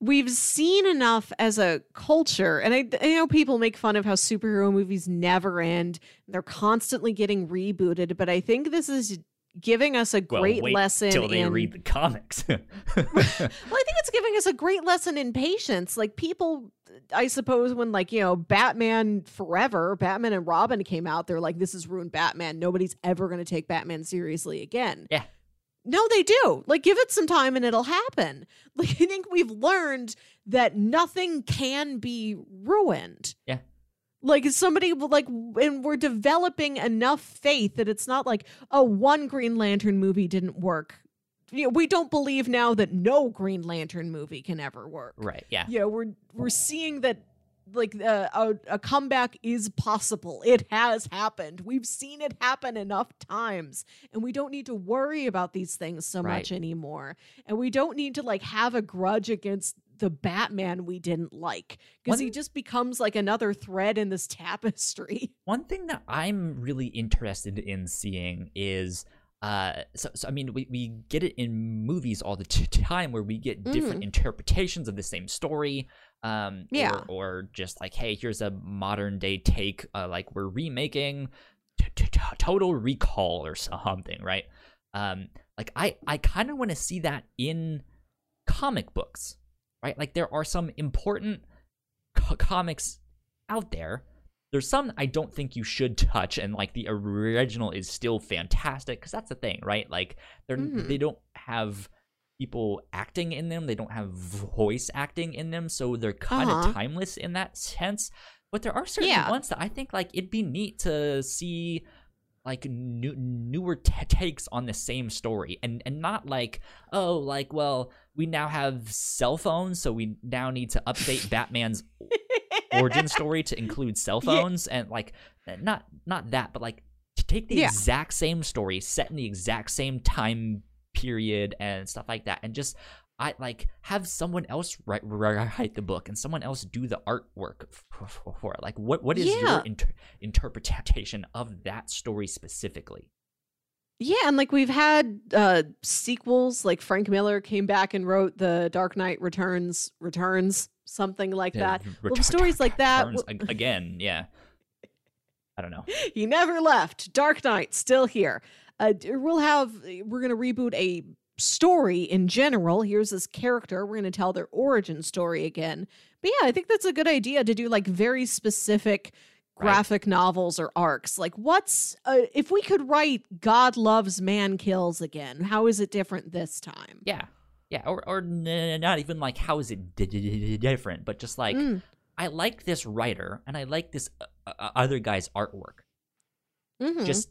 we've seen enough as a culture and I, I know people make fun of how superhero movies never end. They're constantly getting rebooted but i think this is giving us a well, great wait lesson till they in read the comics. Well i think it's giving us a great lesson in patience. Like people i suppose when like you know batman forever batman and robin came out they're like this is ruined batman. Nobody's ever going to take batman seriously again. Yeah. No they do. Like give it some time and it'll happen. Like i think we've learned that nothing can be ruined. Yeah. like somebody like and we're developing enough faith that it's not like oh one green lantern movie didn't work. You know, we don't believe now that no green lantern movie can ever work. Right yeah. Yeah we're we're seeing that like uh, a, a comeback is possible. It has happened. We've seen it happen enough times and we don't need to worry about these things so Right. much anymore. And we don't need to like have a grudge against the batman we didn't like because he just becomes like another thread in this tapestry. One thing that I'm really interested in seeing is uh so, so I mean we, we get it in movies all the time where we get different interpretations of the same story um Yeah. or, or just like hey here's a modern day take uh, like we're remaking t- t- t- total recall or something right? Um like I I kind of want to see that in comic books right? Like there are some important co- comics out there there's some I don't think you should touch, and like the original is still fantastic because that's the thing, right? Like they're Mhm. they don't have people acting in them, they don't have voice acting in them, so they're kind of Uh-huh. timeless in that sense. But there are certain Yeah. ones that I think like it'd be neat to see like new, newer t- takes on the same story and and not like oh like well we now have cell phones so we now need to update batman's origin story to include cell Yeah. phones and like not not that but like to take the Yeah. exact same story set in the exact same time period and stuff like that and just I like have someone else write write the book and someone else do the artwork for, for, for it. Like, what what is Yeah. your inter- interpretation of that story specifically? Yeah, and like we've had uh sequels, like Frank Miller came back and wrote the Dark Knight Returns, Returns, something like that. Yeah, Well, stories like that again. Yeah, I don't know. He never left. Dark Knight still here. Uh, we'll have we're gonna reboot a story in general. Here's this character. We're gonna tell their origin story again. But yeah, I think that's a good idea to do like very specific Right. graphic novels or arcs. Like, what's uh, if we could write "God loves, man kills" again? How is it different this time? Yeah, yeah, or or not even like how is it d- d- different, but just like Mm, I like this writer and I like this uh, uh, other guy's artwork. mhm. Just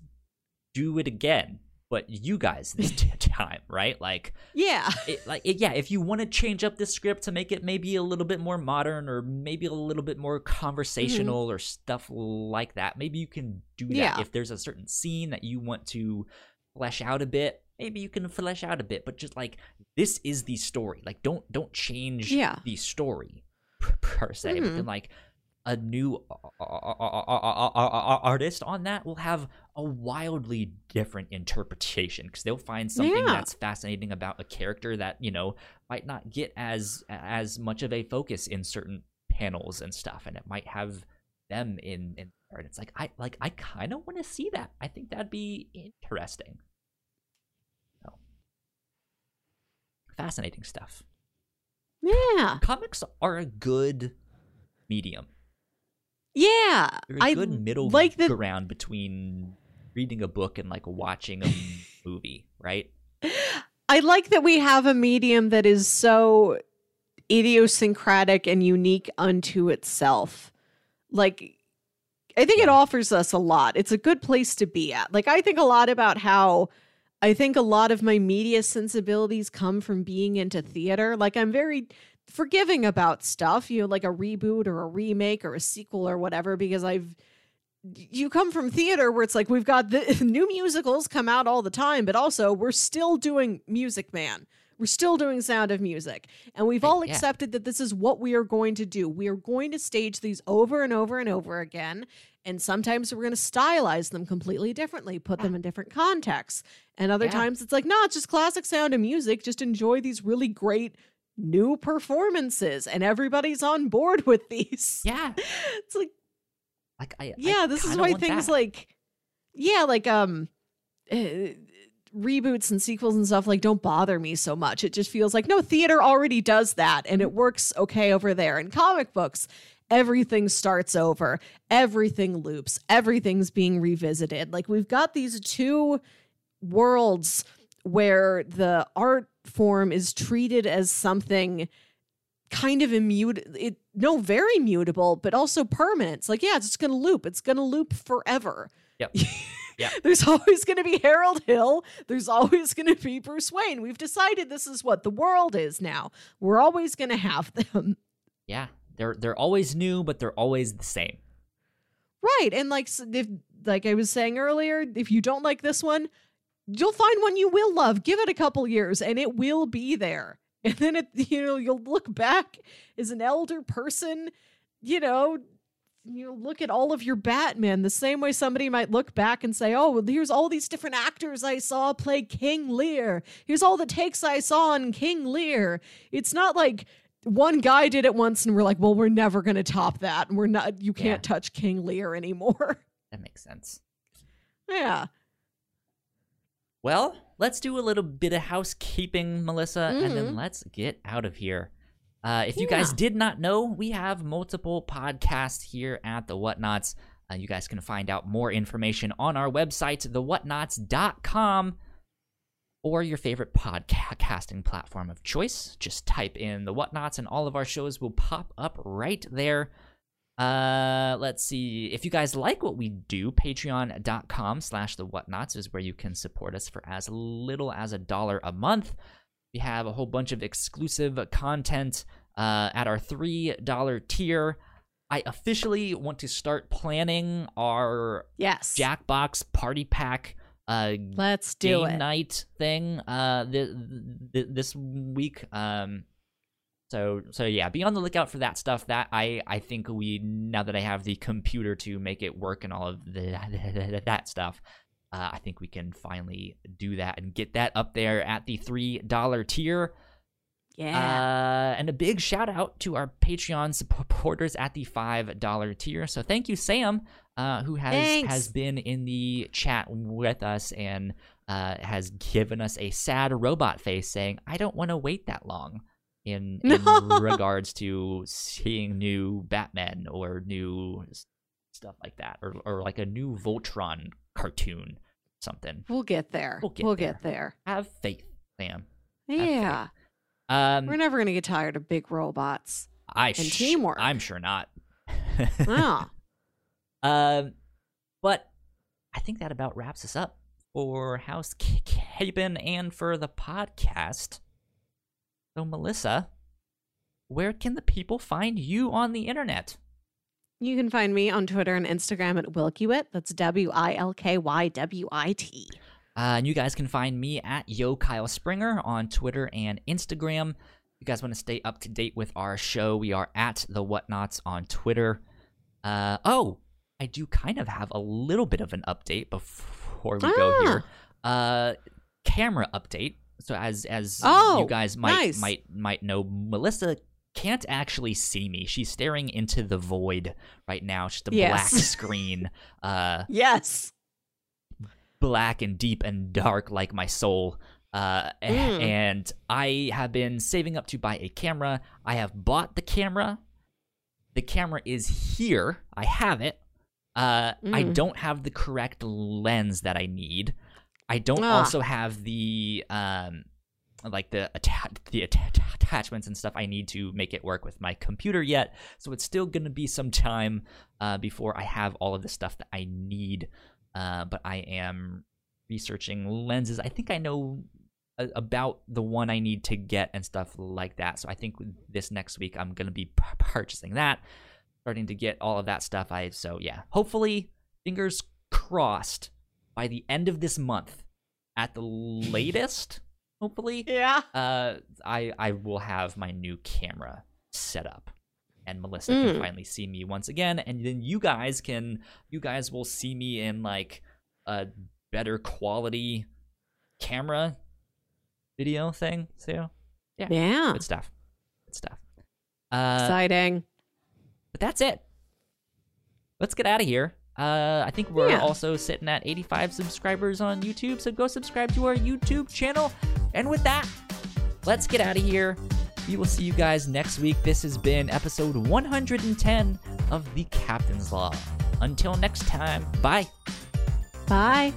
do it again, but you guys this time, right? Like. yeah, it, like it, yeah if you want to change up the script to make it maybe a little bit more modern or maybe a little bit more mm-hmm. conversational or stuff like that maybe you can do that Yeah. if there's a certain scene that you want to flesh out a bit maybe you can flesh out a bit but just like this is the story like don't don't change Yeah. the story per, per se but mm-hmm. then like a new artist on that will have a wildly different interpretation because they'll find something Yeah. that's fascinating about a character that you know might not get as as much of a focus in certain panels and stuff and it might have them in in there and it's like i like i kind of want to see that i think that'd be interesting fascinating stuff. Yeah. Comics are a good medium. Yeah. They're a I good middle like the ground between reading a book and like watching a movie, right? I like that we have a medium that is so idiosyncratic and unique unto itself. Like I think it offers us a lot. It's a good place to be at. Like I think a lot about how I think a lot of my media sensibilities come from being into theater. Like I'm very forgiving about stuff, you know, like a reboot or a remake or a sequel or whatever because I've you come from theater where it's like we've got the new musicals come out all the time, but also we're still doing Music Man. We're still doing Sound of Music. And we've all yeah. accepted that this is what we are going to do. We are going to stage these over and over and over again. And sometimes we're going to stylize them completely differently, put them in different contexts. And other Yeah. times it's like, no, it's just classic Sound of Music. Just enjoy these really great new performances. And everybody's on board with these. Yeah. It's like, Like I yeah I this is why things that. like yeah like um uh, reboots and sequels and stuff like don't bother me so much it just feels like no theater already does that and it works okay over there in comic books everything starts over everything loops everything's being revisited like we've got these two worlds where the art form is treated as something kind of immutable it no very mutable but also permanent it's like yeah it's just gonna loop it's gonna loop forever Yep. Yep. there's always gonna be harold hill there's always gonna be bruce wayne we've decided this is what the world is now we're always gonna have them Yeah. They're they're always new, but they're always the same. right and like if like i was saying earlier if you don't like this one you'll find one you will love. Give it a couple years and it will be there. And then it you know you'll look back as an elder person you know you look at all of your batman the same way somebody might look back and say oh well, here's all these different actors i saw play king lear. Here's all the takes i saw on king lear. It's not like one guy did it once and we're like well we're never going to top that. And we're not you can't touch king lear anymore. That makes sense. yeah Well, let's do a little bit of housekeeping, Melissa, and then Mhm. let's get out of here. Uh, if you guys did not know, we have multiple podcasts here at the Whatnauts. Uh, you guys can find out more information on our website, thewhatnauts.com, or your favorite podcasting platform of choice. Just type in the Whatnauts, and all of our shows will pop up right there. Uh, let's see. If you guys like what we do, patreon.com slash the whatnauts is where you can support us for as little as a dollar a month. We have a whole bunch of exclusive content uh, at our $3 tier. I officially want to start planning our yes Jackbox party pack uh, let's do game it night thing uh th- th- this week um so so yeah be on the lookout for that stuff that i i think we now that i have the computer to make it work and all of the that stuff uh, i think we can finally do that and get that up there at the three dollar tier yeah uh, and a big shout out to our Patreon supporters at the five dollar tier. So thank you, Sam, uh, who has Thanks. has been in the chat with us and uh, has given us a sad robot face, saying, "I don't want to wait that long." In, in No. regards to seeing new Batman or new stuff like that, or or like a new Voltron cartoon, something. we'll get there We'll we'll get get, there. Have faith, Sam. yeah Um, we're never gonna get tired of big robots I and sh- teamwork. I'm sure not. oh Um, but I think that about wraps us up for House housekeeping and for the podcast. So, Melissa, where can the people find you on the internet? You can find me on Twitter and Instagram at Wilkywit. That's W I L K Y W I T. Uh, and you guys can find me at Yo Kyle Springer on Twitter and Instagram. If you guys want to stay up to date with our show, we are at the Whatnauts on Twitter. Uh, oh, I do kind of have a little bit of an update before we go Ah. here. Uh, camera update. So as as Oh, you guys might nice. might might know, Melissa can't actually see me. She's staring into the void right now. It's just a Yes. black screen. Uh, Yes. black and deep and dark like my soul. Uh, Mm. and I have been saving up to buy a camera. I have bought the camera. The camera is here. I have it. Uh, I Mm. don't have the correct lens that I need. I don't Ah. also have the um, like the atta- the atta- attachments and stuff I need to make it work with my computer yet. So it's still gonna be some time uh, before I have all of the stuff that I need. Uh, but I am researching lenses. I think I know a- about the one I need to get and stuff like that. So I think this next week I'm gonna be p- purchasing that, starting to get all of that stuff. I so yeah, hopefully, fingers crossed, by the end of this month, at the latest, hopefully, Yeah. uh, I I will have my new camera set up, and Melissa Mm. can finally see me once again, and then you guys can you guys will see me in like a better quality camera video thing. So Yeah. Yeah, good stuff, good stuff. Uh, Exciting. but that's it. Let's get out of here. Uh, I think we're Yeah. also sitting at 85 subscribers on YouTube, so go subscribe to our YouTube channel. And with that, let's get out of here. We will see you guys next week. This has been episode 110 of The Captain's Log. Until next time, bye. Bye.